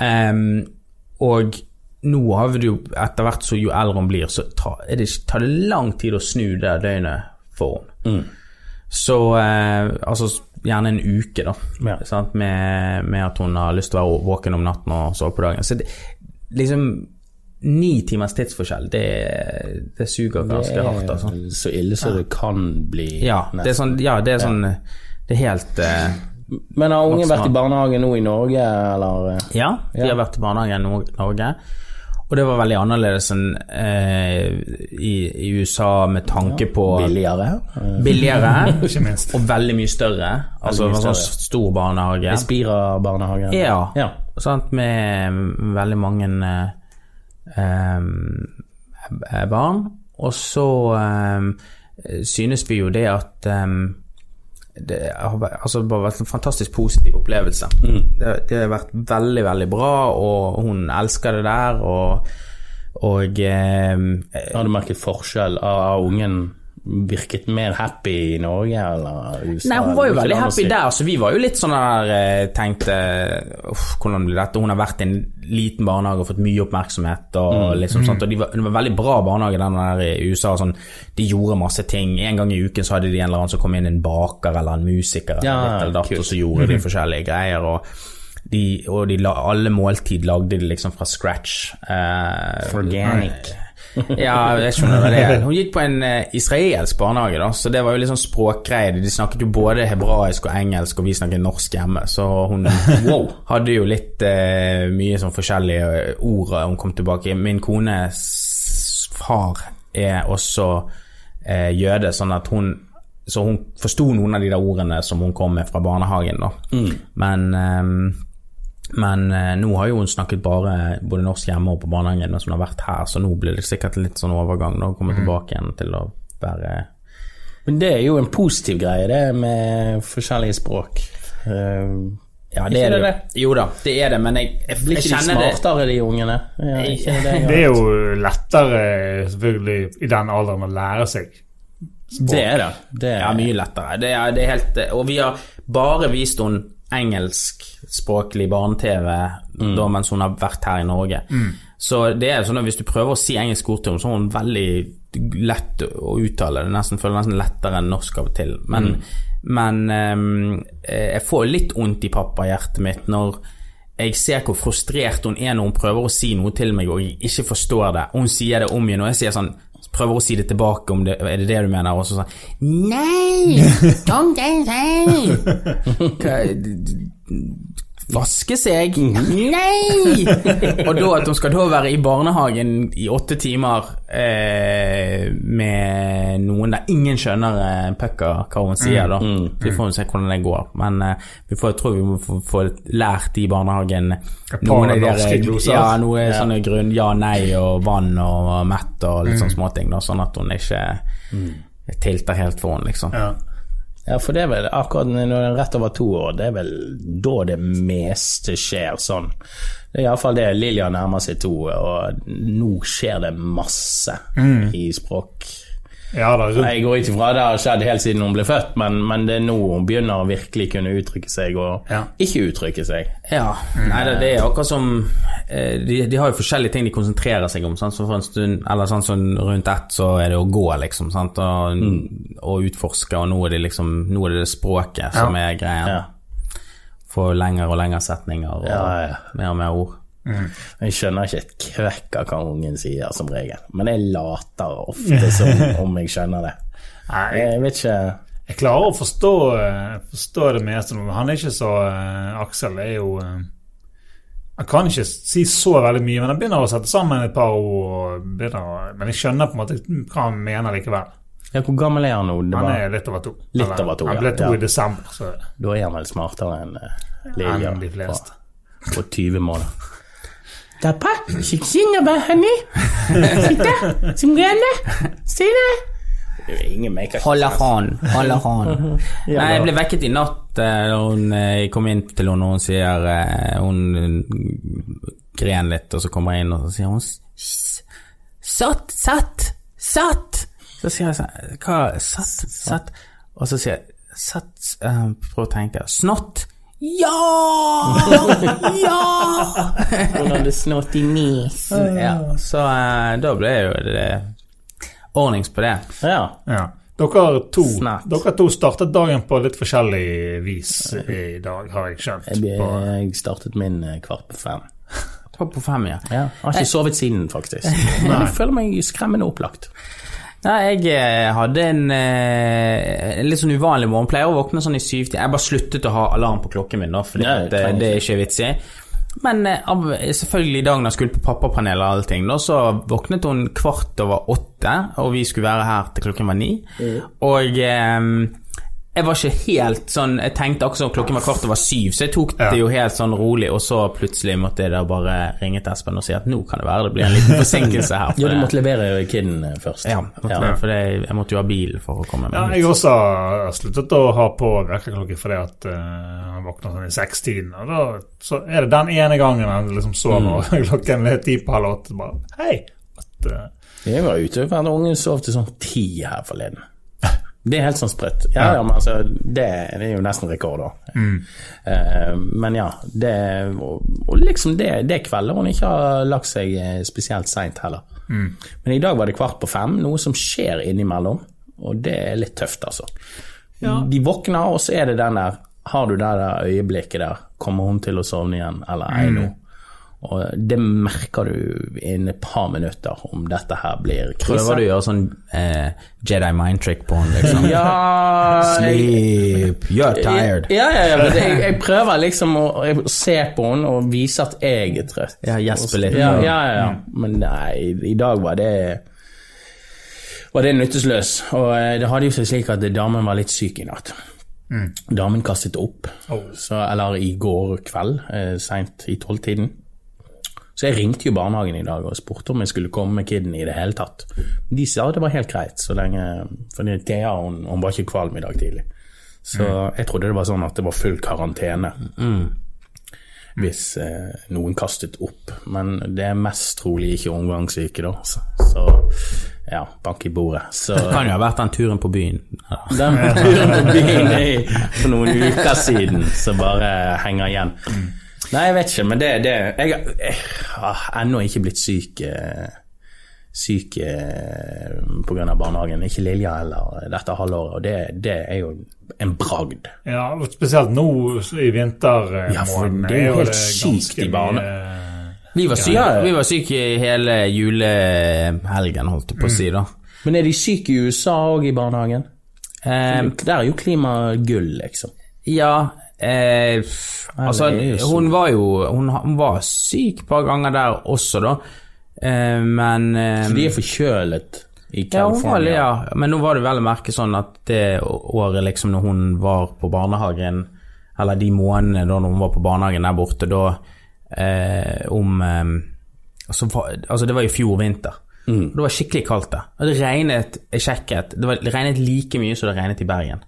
Em, og nå har vi det jo etter hvert så jo eldre hun blir, så tar, er det, tar det lang tid å snu det døgnet for henne. Så eh, altså gjerne en uke, da, Ja. sant? Med, med at hun har lyst til å være våken om natten og sove på dagen. Så det, liksom Ni timers tidsforskjell, det, det suger ganske hardt, altså. Så ille som det kan bli. Ja, det er sånn, ja, det er sånn Det er helt eh, Men har ungen vært i barnehage nå i Norge, eller? Ja, de Ja. har vært i barnehagen i Nor- Norge. Og det var veldig annerledes enn eh, i, i USA med tanke på Billigere? Eh, billigere <laughs> Ikke minst. og veldig mye større. Altså mye større. sånn stor barnehage. Espira-barnehage? Ja, ja. Sant, med veldig mange eh, barn. Og så eh, synes vi jo det at eh, det har altså bare vært en fantastisk positiv opplevelse. Det, det har vært veldig, veldig bra, og hun elsker det der, og, og eh, Har du merket forskjell? av ungen virket mer happy i Norge eller USA? Nei, hun var jo veldig happy der, så vi var jo litt sånn der eh, Tenkte uff, hvordan blir dette? Hun har vært i en liten barnehage og fått mye oppmerksomhet og Mm. liksom sånt. Og de var, det var veldig bra barnehage, den der i USA. Sånn, de gjorde masse ting. En gang i uken så hadde de en eller annen som kom inn, en baker eller en musiker eller Ja, ditt eller datt, og så gjorde de forskjellige greier. og de, og de la, alle måltid lagde de liksom fra scratch. Uh, Organic. <laughs> ja, jeg skjønner hva det er. Hun gikk på en eh, israelsk barnehage, da, så det var jo litt sånn språkgreie. De snakket jo både hebraisk og engelsk, og vi snakket norsk hjemme, så hun <laughs> hadde jo litt uh, mye sånn forskjellige ord hun kom tilbake. Min kones far er også uh, jøde, sånn at hun så hun forsto noen av de der ordene som hun kom med fra barnehagen, da. Men ehm, men eh, nå har jo hun snakket bare både norsk hjemme og på barnehagen mens hun har vært her, så nå blir det sikkert litt sånn overgang når hun kommer tilbake igjen til å være Men det er jo en positiv greie, det med forskjellige språk. Uh, Ja, det er det. det jo. Da, det er det, men jeg, jeg, Blir jeg ikke de smartere, de ungene? Ja, det, Det er jo lettere selvfølgelig i den alderen å lære seg språk. det er det. det er, Ja, mye lettere. Det er, det er helt Og vi har bare vist henne engelskspråklig barne-TV mm. mens hun har vært her i Norge. Så det er sånn at hvis du prøver å si engelsk ord til henne, så er hun veldig lett å uttale. Det nesten føler nesten lettere enn norsk av og til. Men, men um, jeg får litt vondt i pappahjertet mitt når jeg ser hvor frustrert hun er når hun prøver å si noe til meg og jeg ikke forstår det. Hun sier det om igjen, og jeg sier sånn Prøver å si det tilbake om det er det det du mener, og så sånn Nei! <laughs> Don't say <laughs> Vaske seg. Nei! <laughs> og da at hun skal da være i barnehagen i åtte timer eh, med noen der ingen skjønner eh, pucker hva hun sier, da. Så vi får jo se hvordan det går. Men eh, vi får, tror vi må få, få lært i barnehagen noen av de norske noe. Ja, sånne grunn ja, nei og vann og mett og litt sånne småting, da, sånn at hun ikke tilter helt for henne, liksom. Ja. Ja, for det er vel akkurat når det er rett over to år, det er vel da det meste skjer sånn. Det er iallfall det Lilja nærmer seg to, og nå skjer det masse i språk. Ja da, rundt Jeg går ikke ifra det har skjedd helt siden hun ble født, men, men det er nå hun begynner å virkelig kunne uttrykke seg og Ja. ikke uttrykke seg. Ja, nei, det, det er akkurat som eh, de, de har jo forskjellige ting de konsentrerer seg om. Sant? Så for en stund, eller sånn sånn rundt ett så er det å gå, liksom, sant? Og, og utforske, og nå er det liksom Nå er det det språket som er greia. Ja. Få lengre og lengre setninger og Ja, ja. mer og mer ord. Jeg skjønner ikke et kvekk av hva ungen sier, som regel, men jeg later ofte som <laughs> om jeg skjønner det. Jeg vet ikke Jeg klarer å forstå, eh, forstå det meste. men Han er ikke så eh, Aksel er jo eh, Han kan ikke si så veldig mye, men han begynner å sette sammen et par ord. Begynner, men jeg skjønner på en måte hva han mener likevel. ja, Hvor gammel er han nå? Han er litt over to. Litt Eller, over to, Han ble to Ja. i desember, så da er han vel smartere enn enn de fleste. på, på 20 måneder. Pappa, kikk bare, honey. Sitt sina. holder hånd. <laughs> Nei, jeg ble vekket i natt eh, da hun eh, kom inn til henne, og hun sier eh, Hun eh, gren litt, og så kommer jeg inn, og så sier hun Satt, satt, satt! Så sier jeg sånn Hva Satt, satt? Og så sier jeg Satt Prøv å tenke. Snott! Ja! ja! Hun hadde snått i nesen. ja så eh, da ble jo det ordnings på det. Ja. Ja. Dere to, Snart. dere to startet dagen på litt forskjellig vis i dag, har jeg skjønt. Jeg, jeg startet min eh, kvart på fem. Kvart på fem, ja. Ja, har ikke sovet siden, faktisk. <laughs> Jeg føler meg skremmende opplagt. Nei, jeg eh, hadde en, eh, en litt sånn uvanlig morgen. Pleier å våkne sånn i syvtiden. Jeg bare sluttet å ha alarm på klokken min, da, Ja, at, eh, det er ikke vits i. Men eh, av, selvfølgelig i dag når jeg skulle på pappapanelet og allting, da, så våknet hun kvart over åtte, og vi skulle være her til klokken var ni. Og eh, jeg var ikke helt sånn Jeg tenkte akkurat som klokken var kvart over syv, så jeg tok det jo helt sånn rolig, og så plutselig måtte jeg da bare ringe til Espen og si at nå kan det være det blir en liten forsinkelse her. <laughs> for Ja, du måtte levere kiden eh, først. ja, måtte Ja. for det, jeg måtte jo ha bil for å komme meg ja, hit. jeg også har sluttet å ha på vekkerklokke fordi at eh, han våkner sånn i sekstiden. Og da så er det den ene gangen han liksom sover, mm. <laughs> klokken er ti på halv åtte. Bare hei! At, uh, Jeg var ute for en unge sov til sånn ti her forleden. Det er helt sånn sprøtt. Ja, ja, men altså, det, det er jo nesten rekord, da. Eh, men ja, det Og, og liksom det, det er kvelder hun ikke har lagt seg eh, spesielt seint heller. Men i dag var det kvart på fem, noe som skjer innimellom, og det er litt tøft, altså. De våkner, og så er det den der Har du det der øyeblikket der? Kommer hun til å sovne igjen, eller ei nå? Og det merker du innen et par minutter om dette her blir krise. Prøver du å gjøre sånn eh, Jedi mind trick på henne, liksom? <laughs> Ja Sleep, you're tired. Ja, ja, ja, men jeg, jeg prøver liksom å, se på henne og vise at jeg er trøtt. Ja, gjespe litt. Ja, ja, ja, ja. Men nei, i dag var det var det nytteløs. Og eh, det hadde jo seg slik at damen var litt syk i natt. Damen kastet opp, Oh. så, eller i går kveld, eh, seint i tolvtiden. Så jeg ringte jo barnehagen i dag og spurte om jeg skulle komme med kiden i det hele tatt. De sa det var helt greit, så lenge For Thea hun, hun var ikke kvalm i dag tidlig. Så jeg trodde det var sånn at det var full karantene hvis eh, noen kastet opp. Men det er mest trolig ikke omgangssyke, da. Så, så ja, bank i bordet. Så Det kan jo ha vært den turen på byen. Ja. den turen på byen er for noen uker siden som bare henger igjen. Nei, jeg vet ikke, men det, det Jeg, jeg har ennå ikke blitt syk eh, Syk pga. på grunn av barnehagen. Ikke Lilja heller dette halvåret, og det, det er jo en bragd. ja, spesielt nå i vinter. Ja, for det er jo helt sykt i barne- Vi var syke Ja, ja. Vi var syke i hele julehelgen, holdt jeg på å si, da. Men er de syke i USA òg i barnehagen? Eh, Der er jo klima gull, liksom. ja, Eh, altså, hun var jo Hun, hun var syk et par ganger der også, da. Eh, men eh, Så de er forkjølet i ja, California. ja, men nå var det vel å merke sånn at det året liksom når hun var på barnehagen, eller de månedene da når hun var på barnehagen der borte, da eh, om eh, altså, altså det var i fjor vinter. Mm. Det var skikkelig kaldt der. Det regnet, jeg sjekket, det, var, det regnet like mye som det regnet i Bergen.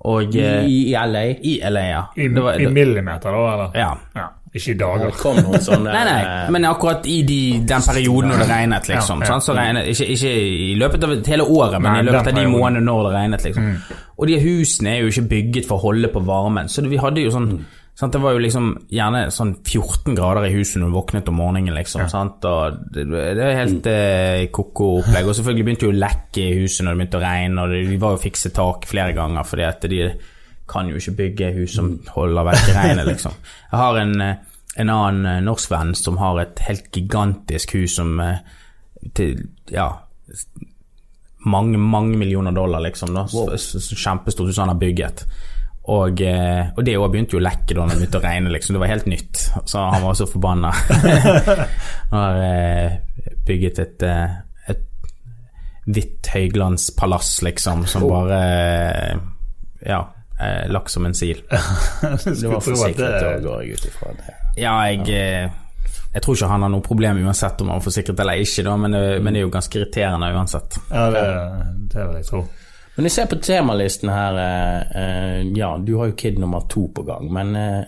Og eh, I, I LA. i LA, ja. I, Det var- I millimeter, da, eller? ja. Ja, ikke i dager. kom noen sånne <laughs> Nei, nei, men akkurat i de, den perioden når det regnet, liksom. Ja, ja. så regnet, ikke, ikke i løpet av hele året, men Nei, i løpet av de månedene når det regnet, liksom. Og de husene er jo ikke bygget for å holde på varmen, så vi hadde jo sånn sant, Det var jo liksom gjerne sånn 14 grader i huset når du våknet om morgenen, liksom. Sant, og det, det er helt eh, ko-ko opplegg. Og selvfølgelig begynte jo å lekke i huset når det begynte å regne, og de var jo fikse tak flere ganger fordi at de kan jo ikke bygge hus som holder vekk regnet, liksom. Jeg har en eh, en annen eh, norsk venn som har et helt gigantisk hus som eh, til ja mange, mange millioner dollar, liksom. da s- Kjempestort hus han har bygget. Og, eh, og det òg begynte jo å lekke da det begynte å regne, liksom. Det var helt nytt. Så han var så forbanna. <laughs> han har eh, bygget et, eh, et hvitt høyglanspalass, liksom, som bare eh, Ja, lagt som en sil. <laughs> Skulle var forsikret, da går jeg ut ifra. Ja, jeg Jeg tror ikke han har noe problem uansett om han er forsikret eller ikke, da, men, det- men det er jo ganske irriterende uansett. Ja, det, det vil jeg tro. Men jeg ser på temalisten her eh, eh, Ja, du har jo Kid nummer to på gang, men eh,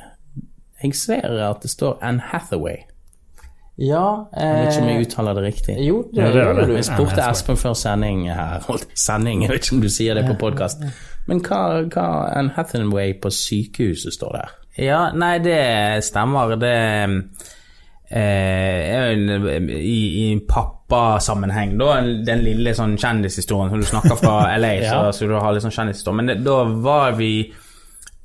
jeg ser at det står Anne Hathaway. Ja Jeg vet ikke om jeg uttaler det riktig. Jo, det, Ja, det er gjør det. du. Jeg spurte Espen før sending her. <laughs> Holdt sending, jeg vet ikke om du sier det på podkast. Men hva, hva Anne Hathaway på sykehuset står der? Ja, nei, det stemmer. Det eh, i, i pappasammenheng, da, den lille sånn kjendishistorien som du snakker fra <laughs> LA, Ja. så så, du har litt sånn kjendishistorie. Men det, da var vi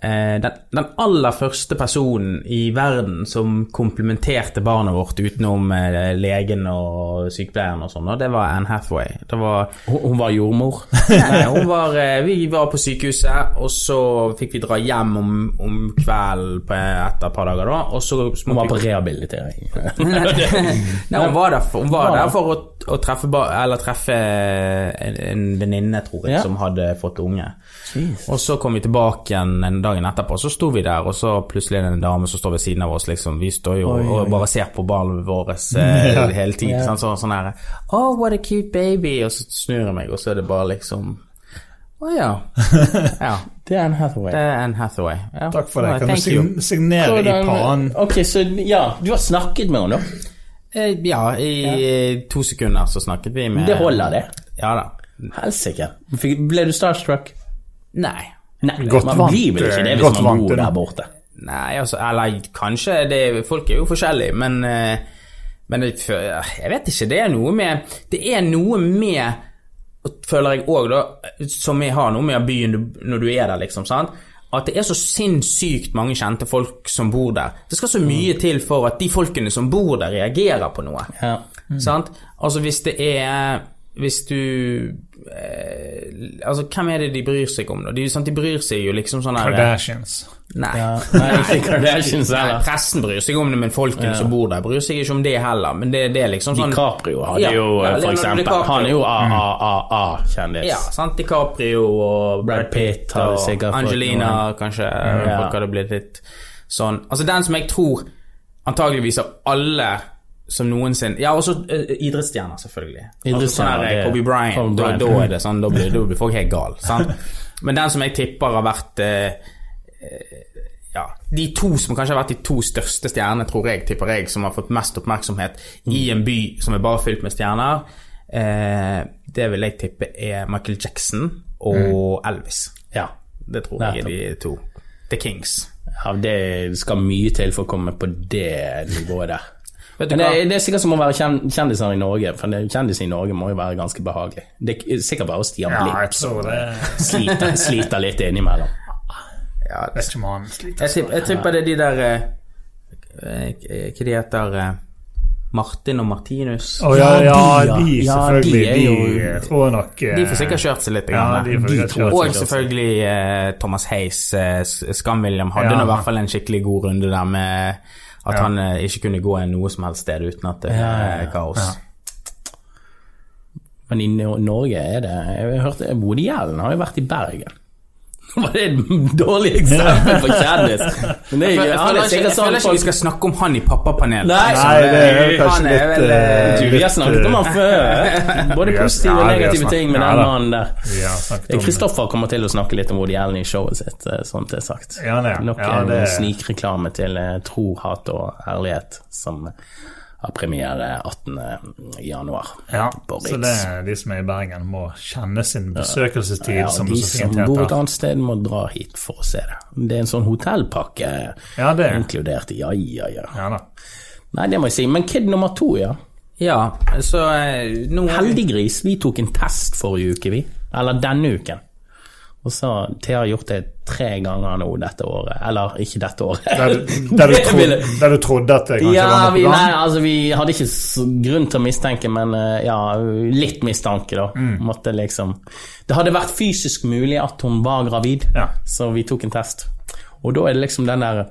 eh, den, den aller første personen i verden som komplementerte barnet vårt utenom eh, legen og sykepleieren og sånn, og det var Anne Hathaway. Det var Hun, hun var jordmor. <laughs> Nei, hun var, eh, vi var på sykehuset, og så fikk vi dra hjem om, om kvelden etter et par dager. da, og så Hun var på rehabilitering. <laughs> Nei, hun var der for, hun var der for å, å treffe, eller treffe en, en venninne, tror jeg, Ja. som hadde fått unge. Og så kom vi tilbake igjen en dagen etterpå, så sto vi der, og så plutselig er det en dame som står ved siden av oss, liksom. Vi står jo og bare ser på barnet vårt eh, <laughs> hele tiden. Sånn, så, sånn her Oh, what a cute baby! Og så snur jeg meg, og så er det bare liksom Å ja. <laughs> ja. Det er Anne Hathaway. Det er Anne Hathaway. Ja. Takk for det. Kan du Thank you. sign signere i pan? Ok, så ja, du har snakket med henne, da? Eh, Ja, i ja. to sekunder så snakket vi med Det holder, det? Ja da. Helsike. Ble du starstruck? Nei. Nei, Godt man vant, blir vel ikke det eh, hvis man vant, bor der borte. Nei, altså, eller kanskje det, Folk er jo forskjellige, men eh, Men det, jeg vet ikke. Det er noe med Det er noe med Føler jeg òg, da, som jeg har noe med byen når du er der, liksom. sant? At det er så sinnssykt mange kjente folk som bor der. Det skal så mye til for at de folkene som bor der, reagerer på noe. Ja. Sant? Altså hvis det er Hvis du eh, Altså hvem er det de bryr seg om, da? De, sant, de bryr seg jo liksom sånn Kardashians. Nei. Ja, <laughs> nei, ikke Kardashians Nei, pressen bryr seg om det, men folkene som bor der, bryr seg ikke om det heller. Men det, det er liksom sånn DiCaprio har Ja, jo, ja, for eksempel DiCaprio. Han er jo AAA-kjendis. Ja, sant. DiCaprio og Brad Pitt og Angelina, kanskje. Ja. Folk hadde blitt litt sånn Altså, den som jeg tror antageligvis av alle som noensinne Ja, også uh, idrettsstjerner, selvfølgelig. Altså, sånn Kobe Bryant, Kobe Da, Bryant. da er det sånn, da blir, da blir folk helt gal sant? <laughs> Men den som jeg tipper har vært eh, eh, ja, De to som kanskje har vært de to største stjernene, tror jeg, tipper jeg, som har fått mest oppmerksomhet i en by som er bare fylt med stjerner, eh, det vil jeg tippe er Michael Jackson og Elvis. Ja. Det tror jeg er de to. The Kings. ja, det skal mye til for å komme på det nivået der. Vet du Men det, hva? det er sikkert som å være kjen- kjendiser i Norge, for kjendiser i Norge må jo være ganske behagelig. Det er sikkert bare Stian Ja, Blipp det. sliter, sliter litt innimellom. Ja, Vet ikke om han sliter. jeg, jeg tipper det er de der eh, eh, Hva de heter eh, Martin og Martinus. Oh, ja, ja, Ja, de, ja. selvfølgelig. Ja, de jo, de, tror jeg nok De får sikkert kjørt seg litt. Ja, grann. de De kjørt Og selvfølgelig uh, Thomas Hays. Uh, Skam-William, hadde Ja. nå i hvert fall en skikkelig god runde der med at Ja. han eh, ikke kunne gå en noe som helst sted uten at det er kaos. Men i Norge er det Jeg hørte Woody Allen har jo vært i Bergen. Var det et <laughs> dårlig eksempel for kjendis? Men det Jeg jeg er føler, ikke, jeg sånn føler ikke vi skal snakke om han i pappapanelet. Nei. Nei, det er kanskje er litt, vel, eh, eh, Du, vi har snakket om han før. Både positive og negative ting med den mannen der. Kristoffer kommer til å snakke litt om Woody Allen i showet sitt, eh, sånn det er sagt. Ja, det. Nok en snikreklame til eh, Tro, hat og ærlighet som har premiere 18. januar. Ja, på så det er de som er i Bergen, må kjenne sin besøkelsestid, Ja, som de som bor et annet sted, må dra hit for å se det. Det er en sånn hotellpakke Ja, det er. inkludert. Ja, ja, ja. Ja da. Nei, det må jeg si. Men Kid nummer to, ja. Ja, så eh, nå Heldiggris. Vi tok en test forrige uke, vi. Eller denne uken. Og så Thea har gjort det tre ganger nå dette året. Eller ikke dette året. Der, du- <laughs> der, du trodde, der du trodde at det kanskje Ja, var noe vi, på nei, altså, vi hadde ikke grunn til å mistenke, men eh, ja, litt mistanke, da. Mm. Måtte liksom Det hadde vært fysisk mulig at hun var gravid, Ja. så vi tok en test. Og da er det liksom den der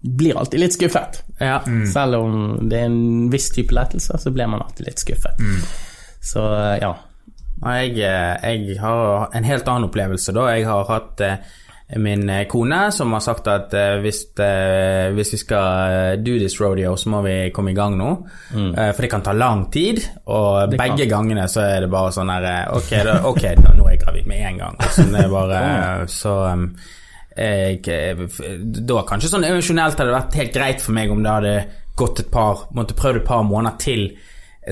Blir alltid litt skuffet. Ja. Mm. Selv om det er en viss type lettelse, så blir man alltid litt skuffet. Mm. Så eh, ja. Jeg, eh, jeg har en helt annen opplevelse da. Jeg har hatt eh, min eh, kone som har sagt at hvis, hvis vi skal do this rodeo, så må vi komme i gang nå. Mm. For det kan ta lang tid, og det begge kan. gangene så er det bare sånn her Ok, da, okay, nå nå er jeg gravid med en gang. Sånn det er bare <laughs> Så um, jeg, da kanskje sånn emosjonelt hadde det vært helt greit for meg om det hadde gått et par Måtte prøvd et par måneder til,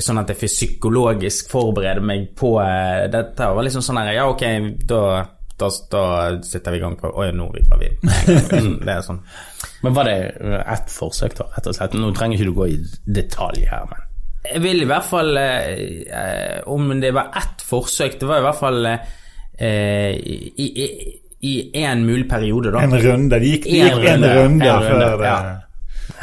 sånn at jeg fikk psykologisk forberede meg på eh, dette. Og var liksom sånn her Ja, ok, da, da, da sitter vi i gang på Å ja, nå er vi gravid. med en gang, liksom. Det er sånn. Men var det eh, ett forsøk, da, rett og slett? Nå trenger ikke du gå i detalj her, men Jeg vil i hvert fall eh, eh, Om det var ett forsøk Det var i hvert fall eh, i, i, i en mulig periode, da. En runde. Det gikk, det En en runde, runde en runde, før ja.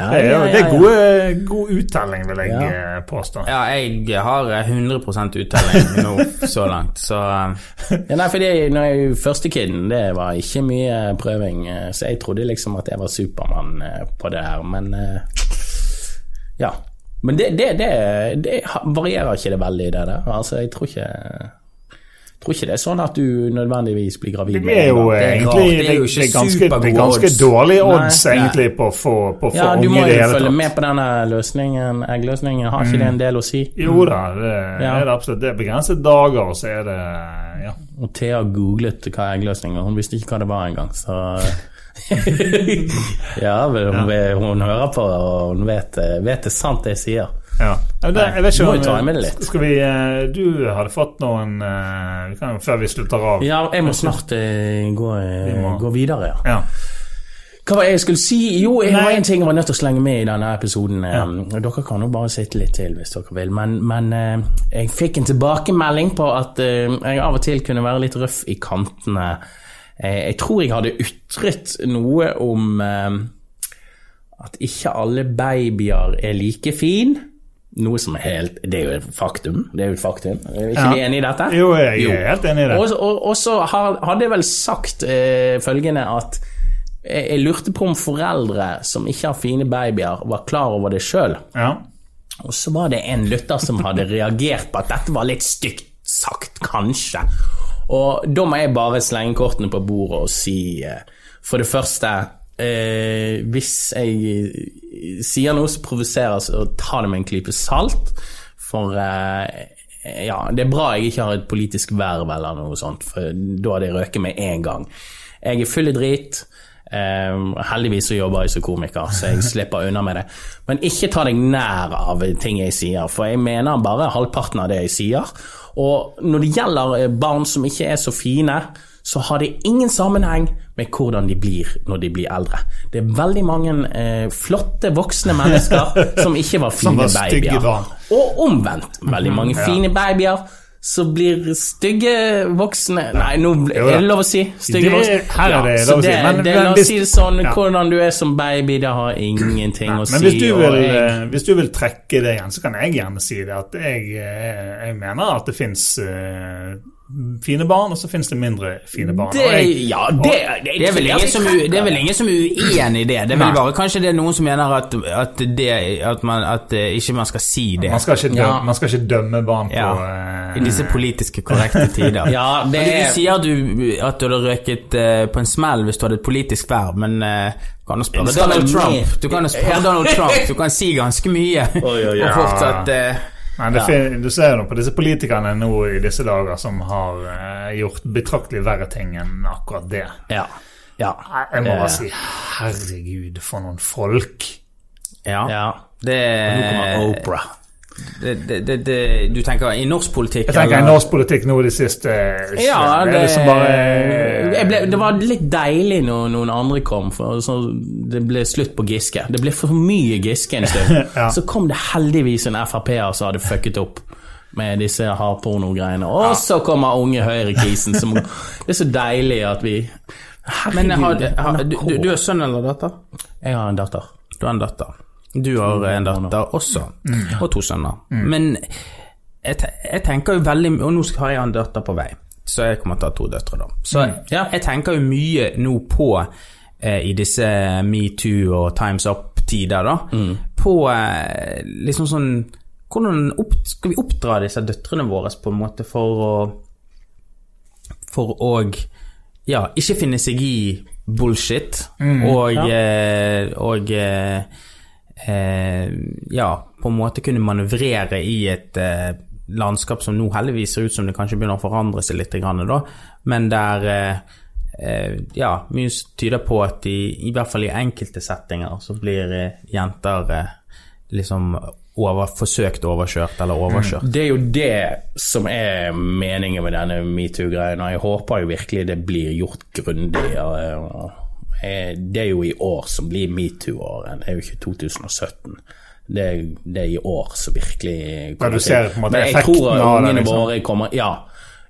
Eh, ja, Det er det er gode, god uttelling, vil jeg Ja. eh, påstå. Ja, jeg har 100 uttelling nå <laughs> så langt, så eh, Ja, nei, fordi når jeg første kiden, det var ikke mye prøving, eh, så jeg trodde liksom at jeg var Supermann eh, på det her, men eh, ja. Men det, det, det, det varierer ikke det veldig, det der. Altså, jeg tror ikke tror ikke det er sånn at du nødvendigvis blir gravid Det er jo Det er egentlig det er jo det, er ganske, det er ganske dårlige odds nei. egentlig på å få, få Ja, du må jo følge tatt. med på denne løsningen, eggløsningen. Har ikke det en del å si? Jo da, det Ja. er det absolutt. Det er begrenset dager, og så er det ja. Og Thea googlet hva eggløsning, og hun visste ikke hva det var engang, så <laughs> Ja, hun, hun, hun hører på, og hun vet, vet det sant det jeg sier. Ja. Ja, det, jeg vet ikke Må om jo ta med det litt. Skal vi eh, Du hadde fått noen eh, vi kan, Før vi slutter av. Ja, jeg må snart uh, gå, Vi må. gå videre, ja. Ja. Hva var det jeg skulle si? Jo, jeg har en ting jeg var nødt til å slenge med i denne episoden. Ja. Dere kan jo bare sitte litt til hvis dere vil, men, men jeg fikk en tilbakemelding på at jeg av og til kunne være litt røff i kantene. Jeg tror jeg hadde ytret noe om at ikke alle babyer er like fin. Noe som er helt Det er jo et faktum. Det er jo et faktum. Er ikke Ja. vi enige i dette? Jo, jeg er helt enig i det. Og, og, og så hadde jeg vel sagt eh, følgende at jeg, jeg lurte på om foreldre som ikke har fine babyer, var klar over det sjøl. Ja. Og så var det en lytter som hadde <laughs> reagert på at dette var litt stygt sagt, kanskje. Og da må jeg bare slenge kortene på bordet og si eh, for det første eh, Hvis jeg sier noe som provoserer, så ta det med en klype salt. For eh, ja, det er bra jeg ikke har et politisk verv eller noe sånt, for da hadde jeg røket med en gang. Jeg er full i drit. Eh, heldigvis så jobber jeg som komiker, så jeg slipper unna med det. Men ikke ta deg nær av ting jeg sier, for jeg mener bare halvparten av det jeg sier. Og når det gjelder barn som ikke er så fine, så har det ingen sammenheng med hvordan de blir når de blir eldre. Det er veldig mange eh, flotte voksne mennesker <laughs> som ikke var Som fine var babyer. Og omvendt. Veldig mange ja. fine babyer så blir stygge voksne Nei, nå er det lov å si? Stygge Det- voksne. her er det lov å si, men- det, la oss si det sånn, Ja. hvordan du er som baby, det har ingenting å si. Men hvis du, vil, jeg- eh, hvis du vil trekke det igjen, så kan jeg gjerne si det. At jeg, eh, jeg mener at det fins fine barn, og så finnes det mindre fine barn. det, jeg, ja, det, det, Det er, vel ingen som, det er vel ingen som er uenig i det. Det er vel bare kanskje det er noen som mener at, at, det, at, man, at eh, ikke man skal si det man, skal ikke dømme, Ja. man skal ikke dømme barn på Ja. eh, i disse politiske korrekte tider. <laughs> Ja, det du, er- du sier du, at du hadde røket eh, på en smell hvis du hadde et politisk verv, men uh, du kan jo spørre Donald Trump. Du kan jo spørre Donald Trump. Du kan si ganske mye. Oi, oi, oi. Og fortsatt Men det, fin- du ser jo på disse politikerne nå i disse dager som har uh, gjort betraktelig verre ting enn akkurat det. Ja. ja. Jeg må bare si herregud, for noen folk. Ja. ja. Det, Nå kommer Oprah. Det, det, det, det Du tenker i norsk politikk? Jeg tenker i norsk politikk nå de siste Ja, det, det, liksom bare jeg ble, det var litt deilig når noen andre kom, for så det ble slutt på Giske. Det ble for mye Giske en stund. <laughs> Ja. Så kom det heldigvis en Frp-er som hadde fucket opp med disse hardporno-greiene. Og så kommer unge høyrekisen som Det er så deilig at vi Men har, har, du, du, du er sønn eller datter? Jeg har en datter. Du har en datter. Du har en datter også, og to sønner. Men jeg, jeg tenker jo veldig Og nå har jeg en datter på vei, så jeg kommer til å ha to døtre, da. Så ja, jeg tenker jo mye nå på, eh, i disse metoo og Times Up-tider, da, på eh, liksom sånn Hvordan opp, skal vi oppdra disse døtrene våre på en måte for å For å ja, ikke finne seg i bullshit, og, eh, og eh, eh, ja, på en måte kunne manøvrere i et eh, landskap som nå heldigvis ser ut som det kanskje begynner å forandre seg litt, grann, da, men der eh, eh, ja, mye tyder på at i, i hvert fall i enkelte settinger så blir eh, jenter eh, liksom over, forsøkt overkjørt eller overkjørt. Det er jo det som er meningen med denne metoo-greien, og jeg håper jo virkelig det blir gjort grundig. og, og, Det er jo i år som blir metoo-året, det er jo ikke 2017. Det er, det er i år som virkelig Ja, du ser på en måte Men jeg tror ungene liksom. våre kommer Ja.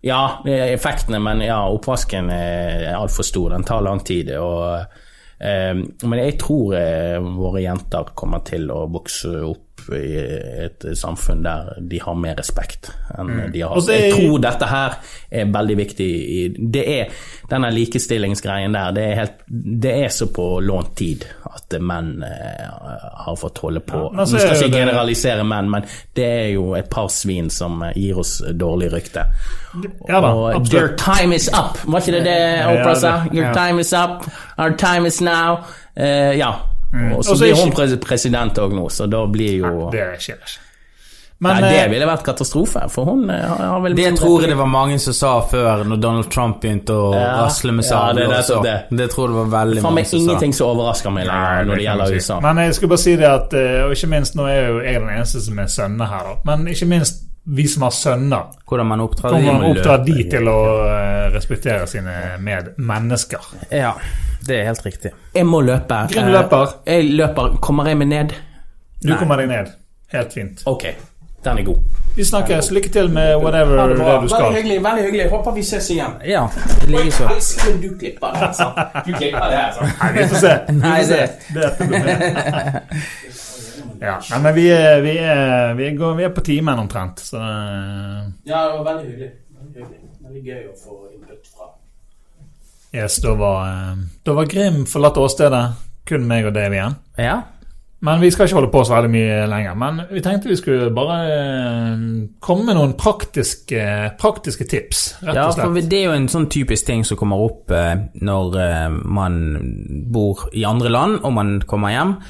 Ja, effektene, men ja, oppvasken er altfor stor. Den tar lang tid. og eh, Men jeg tror eh, våre jenter kommer til å vokse opp i et samfunn der de har mer respekt enn de har. Og Jeg tror dette her er veldig viktig. Det er denne likestillingsgreien der. Det er, helt, det er så på lånt tid at menn eh, har fått holde på. Ja, men så skal ikke generalisere menn, men det er jo et par svin som gir oss dårlig rykte. Ja da, Og 'Your time is up, var ikke det det det- sa? Your time is up, our time is now. Uh, ja. Så Og så blir hun ikke- president òg nå, så da blir jo Det skjer ikke. Nei, det eh, ville vært katastrofe, for hun eh, har har vel Det tror jeg det var mange som sa før, når Donald Trump begynte å Ja, rasle med ja, det det, det. det tror jeg det var veldig Fan, mange som sa. ingenting som overrasker meg lenger Nei, når det gjelder si. USA. Men jeg skulle bare si det at, eh, og ikke minst, nå er jo jeg den eneste som er sønne her, da. Men ikke minst vi som har sønner. Hvordan man oppdrar, Kommer de man oppdra løpe. de til å eh, respektere sine medmennesker. Ja, det er helt riktig. Jeg må løpe. Grønn løper. Eh, Jeg løper. Kommer jeg meg ned? Du kommer deg ned. Helt fint. Ok, den er god. Vi snakkes. Lykke til med whatever det, du skal. Veldig hyggelig. veldig hyggelig. Håper vi ses igjen. Ja, likeså. Elsker du klipper det, altså. <laughs> Du klipper det, altså. Nei, vi får se. Vi Nei, får se. det- Det er problemet. <laughs> Ja, nei, men vi er, vi, er, vi, er, vi er på timen omtrent, så eh, Ja, det var veldig hyggelig. Veldig, hyggelig. veldig gøy å få input fra Yes, da var, eh, da var Grim forlatt åstedet. Kun meg og Dave igjen. Ja. Men vi skal ikke holde på så veldig mye lenger. Men vi tenkte vi skulle bare eh, komme med noen praktiske, praktiske tips, rett Ja, og for det er jo en sånn typisk ting som kommer opp når man bor i andre land og man kommer hjem.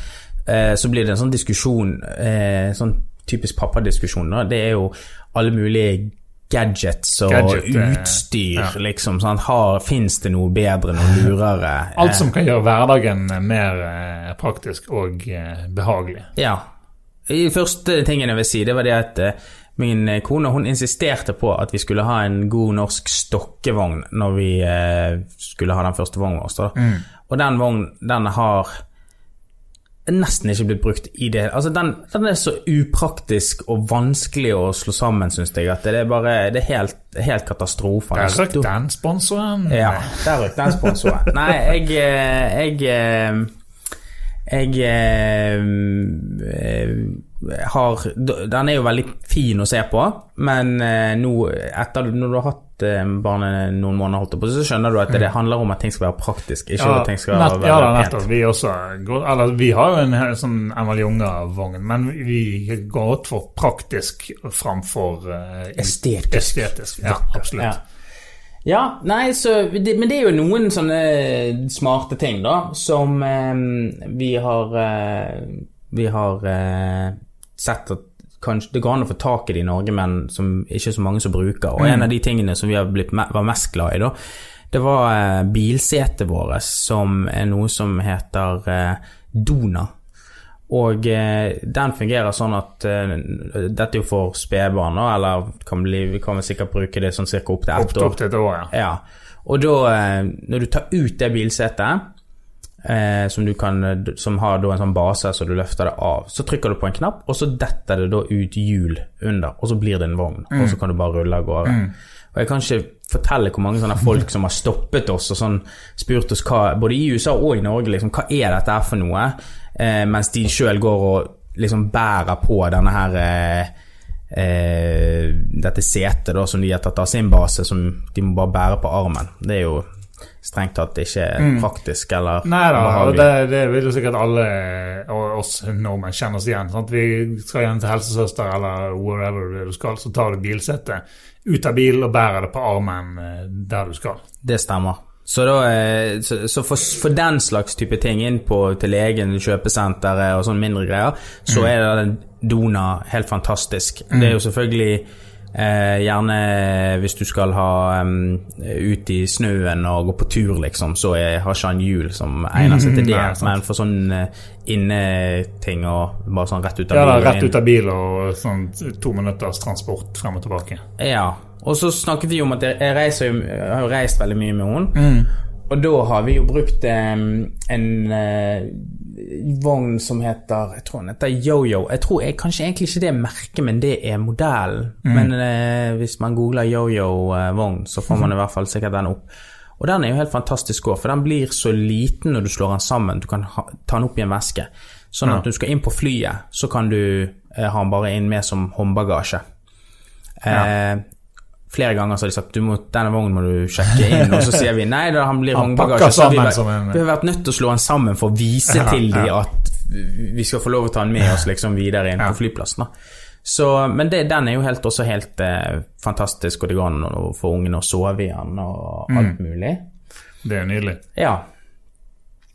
Eh, så blir det en sånn diskusjon, eh, sånn typisk pappadiskusjon. da. Det er jo alle mulige gadgets og Gadget, eh, utstyr, ja. liksom. Sånn, Fins det noe bedre, noe lurere? Eh, <laughs> Alt som kan gjøre hverdagen mer eh, praktisk og eh, behagelig. Ja. I første tingen jeg vil si, det var det at eh, min kone hun insisterte på at vi skulle ha en god norsk stokkevogn når vi eh, skulle ha den første vognen vår. Mm. Og den vognen, den har nesten ikke blitt brukt i det Altså, den, den er så upraktisk og vanskelig å slå sammen, syns jeg, at det er bare Det er helt, helt katastrofe. Der røk den sponsoren. Ja, der røk den sponsoren. Nei, jeg eh, Jeg, eh, jeg eh, har Den er jo veldig fin å se på, men eh, nå, etter når du har hatt eh, barnet noen måneder, holdt på, så skjønner du at det handler om at ting skal være praktisk, ikke at ting skal nett, være ja, nettopp. Vi også går, eller, vi har jo en sånn Emil Junger-vogn, men vi går godt for praktisk framfor uh, Estetisk. estetisk. Ja, absolutt. Ja. Ja, nei, så, men det er jo noen sånne smarte ting, da, som eh, vi har eh, Vi har eh, sett at kanskje det går an å få tak i det i Norge, men som ikke så mange som bruker. Og en av de tingene som vi blitt, var mest glad i, da, det var eh, bilsetet vårt, som er noe som heter eh, Dona. Og eh, den fungerer sånn at eh, Dette er jo for spedbarn, eller kan bli, vi kan vel sikkert bruke det sånn cirka opp til ett år. opp til et år, ja. Ja, og da, eh, når du tar ut det bilsetet, eh, som, du kan, som har en sånn base så du løfter det av, så trykker du på en knapp, og så detter det da ut hjul under, og så blir det en vogn, og så kan du bare rulle av gårde. Og jeg kan ikke fortelle hvor mange sånne folk som har stoppet oss og sånn spurt oss hva, både i USA og i Norge, liksom, hva er dette her for noe, mens de sjøl går og liksom bærer på denne her eh, eh, dette setet da, som de har tatt av sin base, som de må bare bære på armen. Det er jo strengt tatt ikke praktisk eller Nei da, og det, det vil jo sikkert alle og oss nordmenn kjenne oss igjen. Sant? Vi skal igjen til helsesøster eller wherever du skal, så tar du bilsettet ut av bilen og bærer det på armen eh, der du skal. Det stemmer. Så, da, eh, så, så for, for den slags type ting inn på til legen, kjøpesenteret og sånne mindre greier, så Mm. er det den Dona helt fantastisk. Det er jo selvfølgelig eh, gjerne hvis du skal ha um, ut i snøen og gå på tur, liksom, så er, har ikke han hjul som egner seg til det. Nei. Men for sånn uh, inneting og bare sånn rett ut av Ja, bilen rett ut av bil og sånn to minutters transport frem og tilbake. Ja, og så snakket vi om at jeg, reiser, jeg har jo reist veldig mye med henne. Og da har vi jo brukt um, en eh, vogn som heter Jeg tror den heter Yo-Yo. Jeg tror jeg, kanskje egentlig ikke det er merket, men det er modellen. Men eh, hvis man googler Yo-Yo-vogn, så får man i hvert fall sikkert den opp. Og den er jo helt fantastisk òg, for den blir så liten når du slår den sammen. Du kan ha, ta den opp i en veske. Sånn at ja. du skal inn på flyet, så kan du eh, ha den bare inn med som håndbagasje. Eh, flere ganger så har de sagt du må, denne vognen må du sjekke inn, og så sier vi nei da, han blir Han håndbagasje. Så vi, en- vi har vært nødt til å slå han sammen for å vise Ja, til de at vi skal få lov å ta han med oss liksom videre inn på flyplassen. da. Så, men det, den er jo helt, også helt eh, fantastisk, og det går an å få ungene å sove i den og Mm. alt mulig. Det er nydelig. Ja.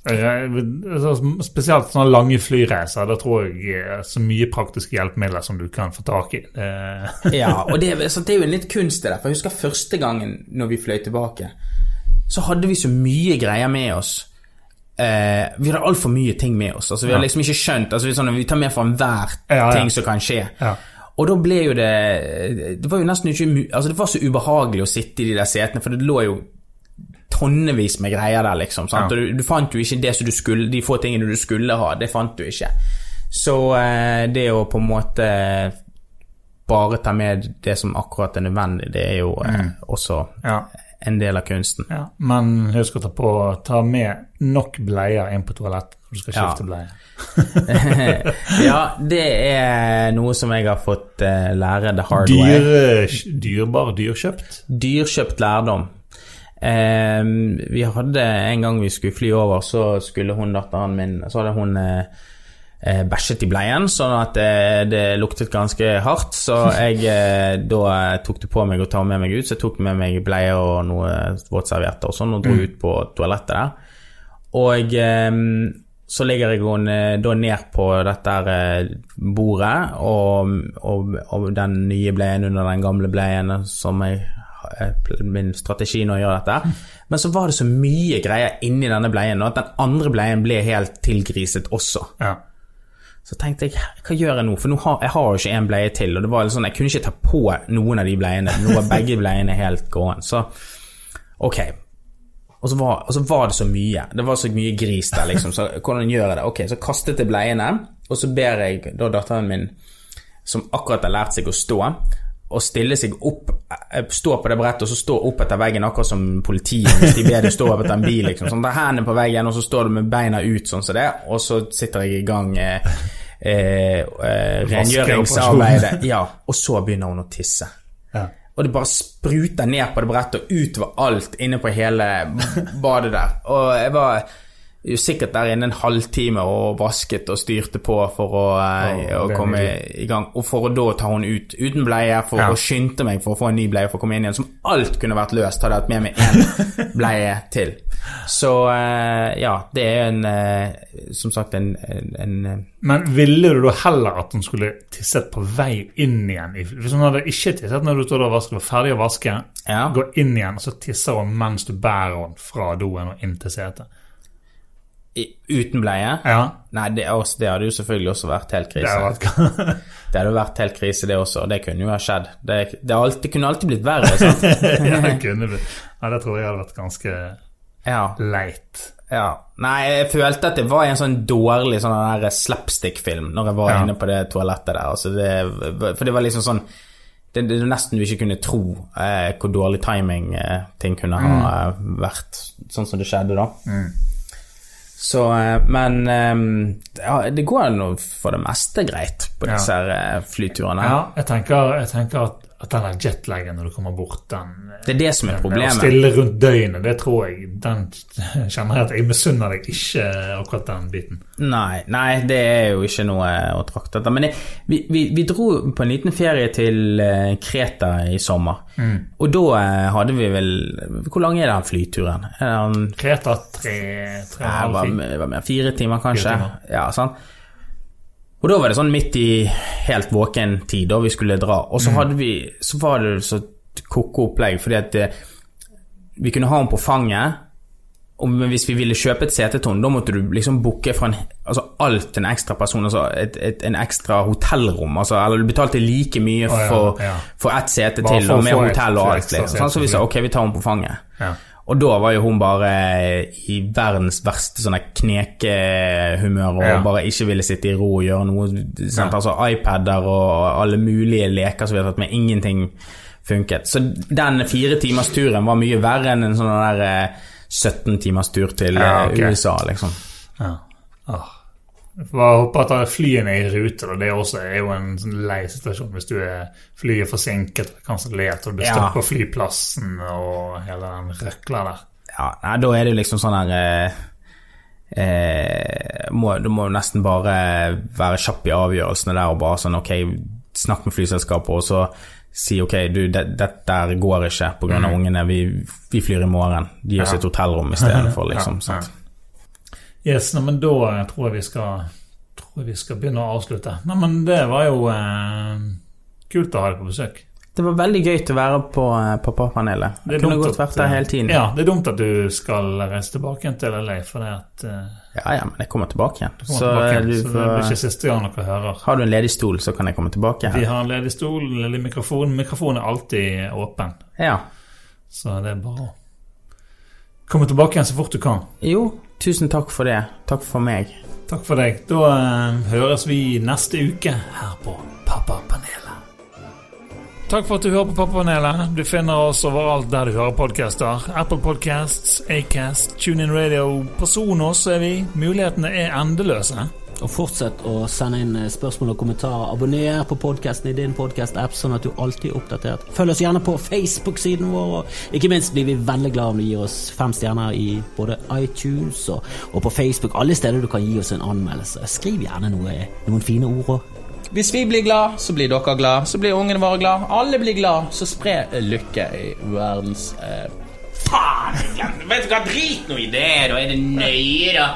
Jeg- Spesielt sånne lange flyreiser. Da tror jeg er så mye praktiske hjelpemidler som du kan få tak i. <laughs> Ja, og det, er, det er jo en litt kunst det der. For jeg husker første gangen når vi fløy tilbake, så hadde vi så mye greier med oss. Eh, vi hadde altfor mye ting med oss. Altså, vi Ja. liksom ikke skjønt altså, vi, sånn, vi tar med fra enhver Ja, ja. ting som kan skje. Ja. Og da ble jo det Det var jo nesten ikke Altså, det var så ubehagelig å sitte i de der setene, for det lå jo tonnevis med greier der, liksom. Ja. Du, du fant jo ikke det som du skulle De få tingene du skulle ha, det fant du ikke. Så eh, det å på en måte bare ta med det som akkurat er nødvendig, det er jo eh, også ja, en del av kunsten. ja. Men husk å ta, på, ta med nok bleier inn på toalettet når du skal skifte bleie. <laughs> ja, det er noe som jeg har fått eh, lære the hard way. Dyrbar dyrkjøpt. Dyrkjøpt lærdom. Eh, vi hadde En gang vi skulle fly over, så skulle hun datteren min Så hadde hun eh, eh, bæsjet i bleien, sånn at eh, det luktet ganske hardt. Så jeg eh, da tok det på meg å ta med meg ut, så jeg tok med meg bleie og noe våtservietter og sånn, og dro ut på toalettet der. Og eh, så ligger jeg eh, da ned på dette bordet, og, og, og den nye bleien under den gamle bleien som jeg min strategi nå å gjøre dette. Men så var det så mye greier inni denne bleien, at den andre bleien ble helt tilgriset også. Ja. Så tenkte jeg, hva gjør jeg nå? For nå har, jeg har jo ikke en bleie til, og det var sånn, jeg kunne ikke ta på noen av de bleiene. Nå var begge bleiene helt gåen. Så ok, Og så, var, og så var det så mye. Det var så mye gris der, liksom. Så hvordan gjør jeg det? Ok, så kastet jeg bleiene, og så ber jeg da datteren min, som akkurat har lært seg å stå, å stille seg opp, eh, stå på det brettet og så stå opp etter veggen, akkurat som politiet hvis de ber deg stå opp etter en bil. liksom. Sånn, Ta hendene på veggen, og så står du med beina ut sånn som det, og så sitter jeg i gang eh, eh, eh, rengjøringsarbeidet. Ja, og så begynner hun å tisse. Ja. Og det bare spruter ned på det brettet og utover alt inne på hele badet der. Og jeg var sikkert der inne en halvtime og vasket og styrte på for å, eh, Å, komme i gang. Og for å da ta henne ut uten bleie, for Ja. å skynde meg for å få en ny bleie for å komme inn igjen. Som alt kunne vært løst, hadde jeg hatt med meg én <laughs> bleie til. Så eh, ja, det er en eh, Som sagt en, en, en Men ville du da heller at hun skulle tisset på vei inn igjen? Hvis hun hadde ikke tisset når du står og vasker, var ferdig å vaske, Ja. gå inn igjen, og så tisser hun mens du bærer henne fra doen og inn til setet. I- uten bleie. Ja, Nei, det, også, det hadde jo selvfølgelig også vært helt det krise. vært <laughs> Det hadde vært helt krise, det også. og Det kunne jo ha skjedd. Det, det, alltid, kunne alltid blitt verre. sant? <laughs> ja, det kunne blitt. Ja, det tror jeg hadde vært ganske Ja, leit. ja. Nei, jeg følte at det var en sånn dårlig sånn slapstick-film når jeg var Ja. inne på det toalettet der. Altså det, for det var liksom sånn det, det nesten du ikke kunne tro eh, hvor dårlig timing eh, ting kunne ha mm. vært, sånn som det skjedde da. Så, eh, men eh, ja, det går nå for det meste greit på disse her, eh, flyturene. Ja, jeg tenker, jeg tenker at, at den jetlaggen når du kommer bort, den Det er det som er Å problemet. stille rundt døgnet, det tror jeg Den kjenner jeg at jeg misunner deg ikke akkurat den biten. Nei, nei, det er jo ikke noe å trakte etter. Men jeg, vi, vi, vi dro på en liten ferie til eh, Kreta i sommer. Og da eh, hadde vi vel Hvor lang er den flyturen? Er den, Kreta tre, tre halv var, var mer, fire timer, kanskje? Fire timer. Ja, sant? Og da var det sånn midt i helt våken tid da vi skulle dra. Og så, hadde vi, så var det så ko-ko opplegg, fordi at eh, vi kunne ha henne på fanget. Og men hvis vi ville kjøpe et sete til henne, da måtte du liksom booke fra en, altså alt til en ekstra person. Altså et, et, en ekstra hotellrom. Altså, eller du betalte like mye Å, ja, for, ja. for ett sete til, og med hotell og alt. ekstra Liksom. Sånn, så vi sa ok, vi tar henne på fanget. Ja. Og da var jo hun bare i verdens verste sånne knekehumør og Ja. bare ikke ville sitte i ro og gjøre noe. Ja. Altså iPader og alle mulige leker som vi har tatt med, ingenting funket. Så den fire timers turen var mye verre enn en sånn der eh, 17 timers tur til Ja, okay. USA, liksom. Ja. Ah. Får håpe at flyene er i rute. og Det også er jo en sånn lei situasjon hvis du er flyet forsinket og kansellert og du Ja. stoppet på flyplassen og hele den røkla der. Ja, nei, da er det liksom sånn her eh, eh, må, Du må jo nesten bare være kjapp i avgjørelsene der og bare sånn ok, snakk med flyselskapet og så si ok, du, dette det går ikke pga. Mm. ungene, vi, vi flyr i morgen. Gi oss Ja. et hotellrom i stedet for, <laughs> liksom. Ja, ja. Yes, nei, men da tror jeg vi skal tror jeg vi skal begynne å avslutte. Nei, men det var jo eh, kult å ha deg på besøk. Det var veldig gøy å være på eh, Pappapanelet. Jeg kunne godt vært der hele tiden. Ja, det er dumt at du skal reise tilbake igjen til LA, for det at uh, ja, ja, men jeg kommer tilbake igjen. kommer Så, tilbake eh, du så det blir ikke siste gang dere hører. har du en ledig stol, så kan jeg komme tilbake Vi har en ledig stol, en ledig mikrofon. Mikrofonen er alltid åpen, Ja. så det er bare å komme tilbake igjen så fort du kan. Jo, tusen takk for det. Takk for meg. Takk for deg. Da eh, høres vi neste uke her på Pappapanelet. Takk for at du hører på Pappapanelet. Du finner oss overalt der du hører podcaster. Apple Podcasts, Acast, TuneIn Radio. På Sonos er vi. Mulighetene er endeløse. Og fortsett å sende inn eh, spørsmål og kommentarer. Abonner på podkasten i din podkast-app, sånn at du alltid er oppdatert. Følg oss gjerne på Facebook-siden vår, og ikke minst blir vi veldig glad om du gir oss fem stjerner i både iTunes og, og på Facebook. Alle steder du kan gi oss en anmeldelse. Skriv gjerne noe, noen fine ord òg. Hvis vi blir glad, så blir dere glad. Så blir ungene våre glad. Alle blir glad. Så spre lykke i verdens eh... Faen! Vet du hva, drit nå i det, da er det nøye, da.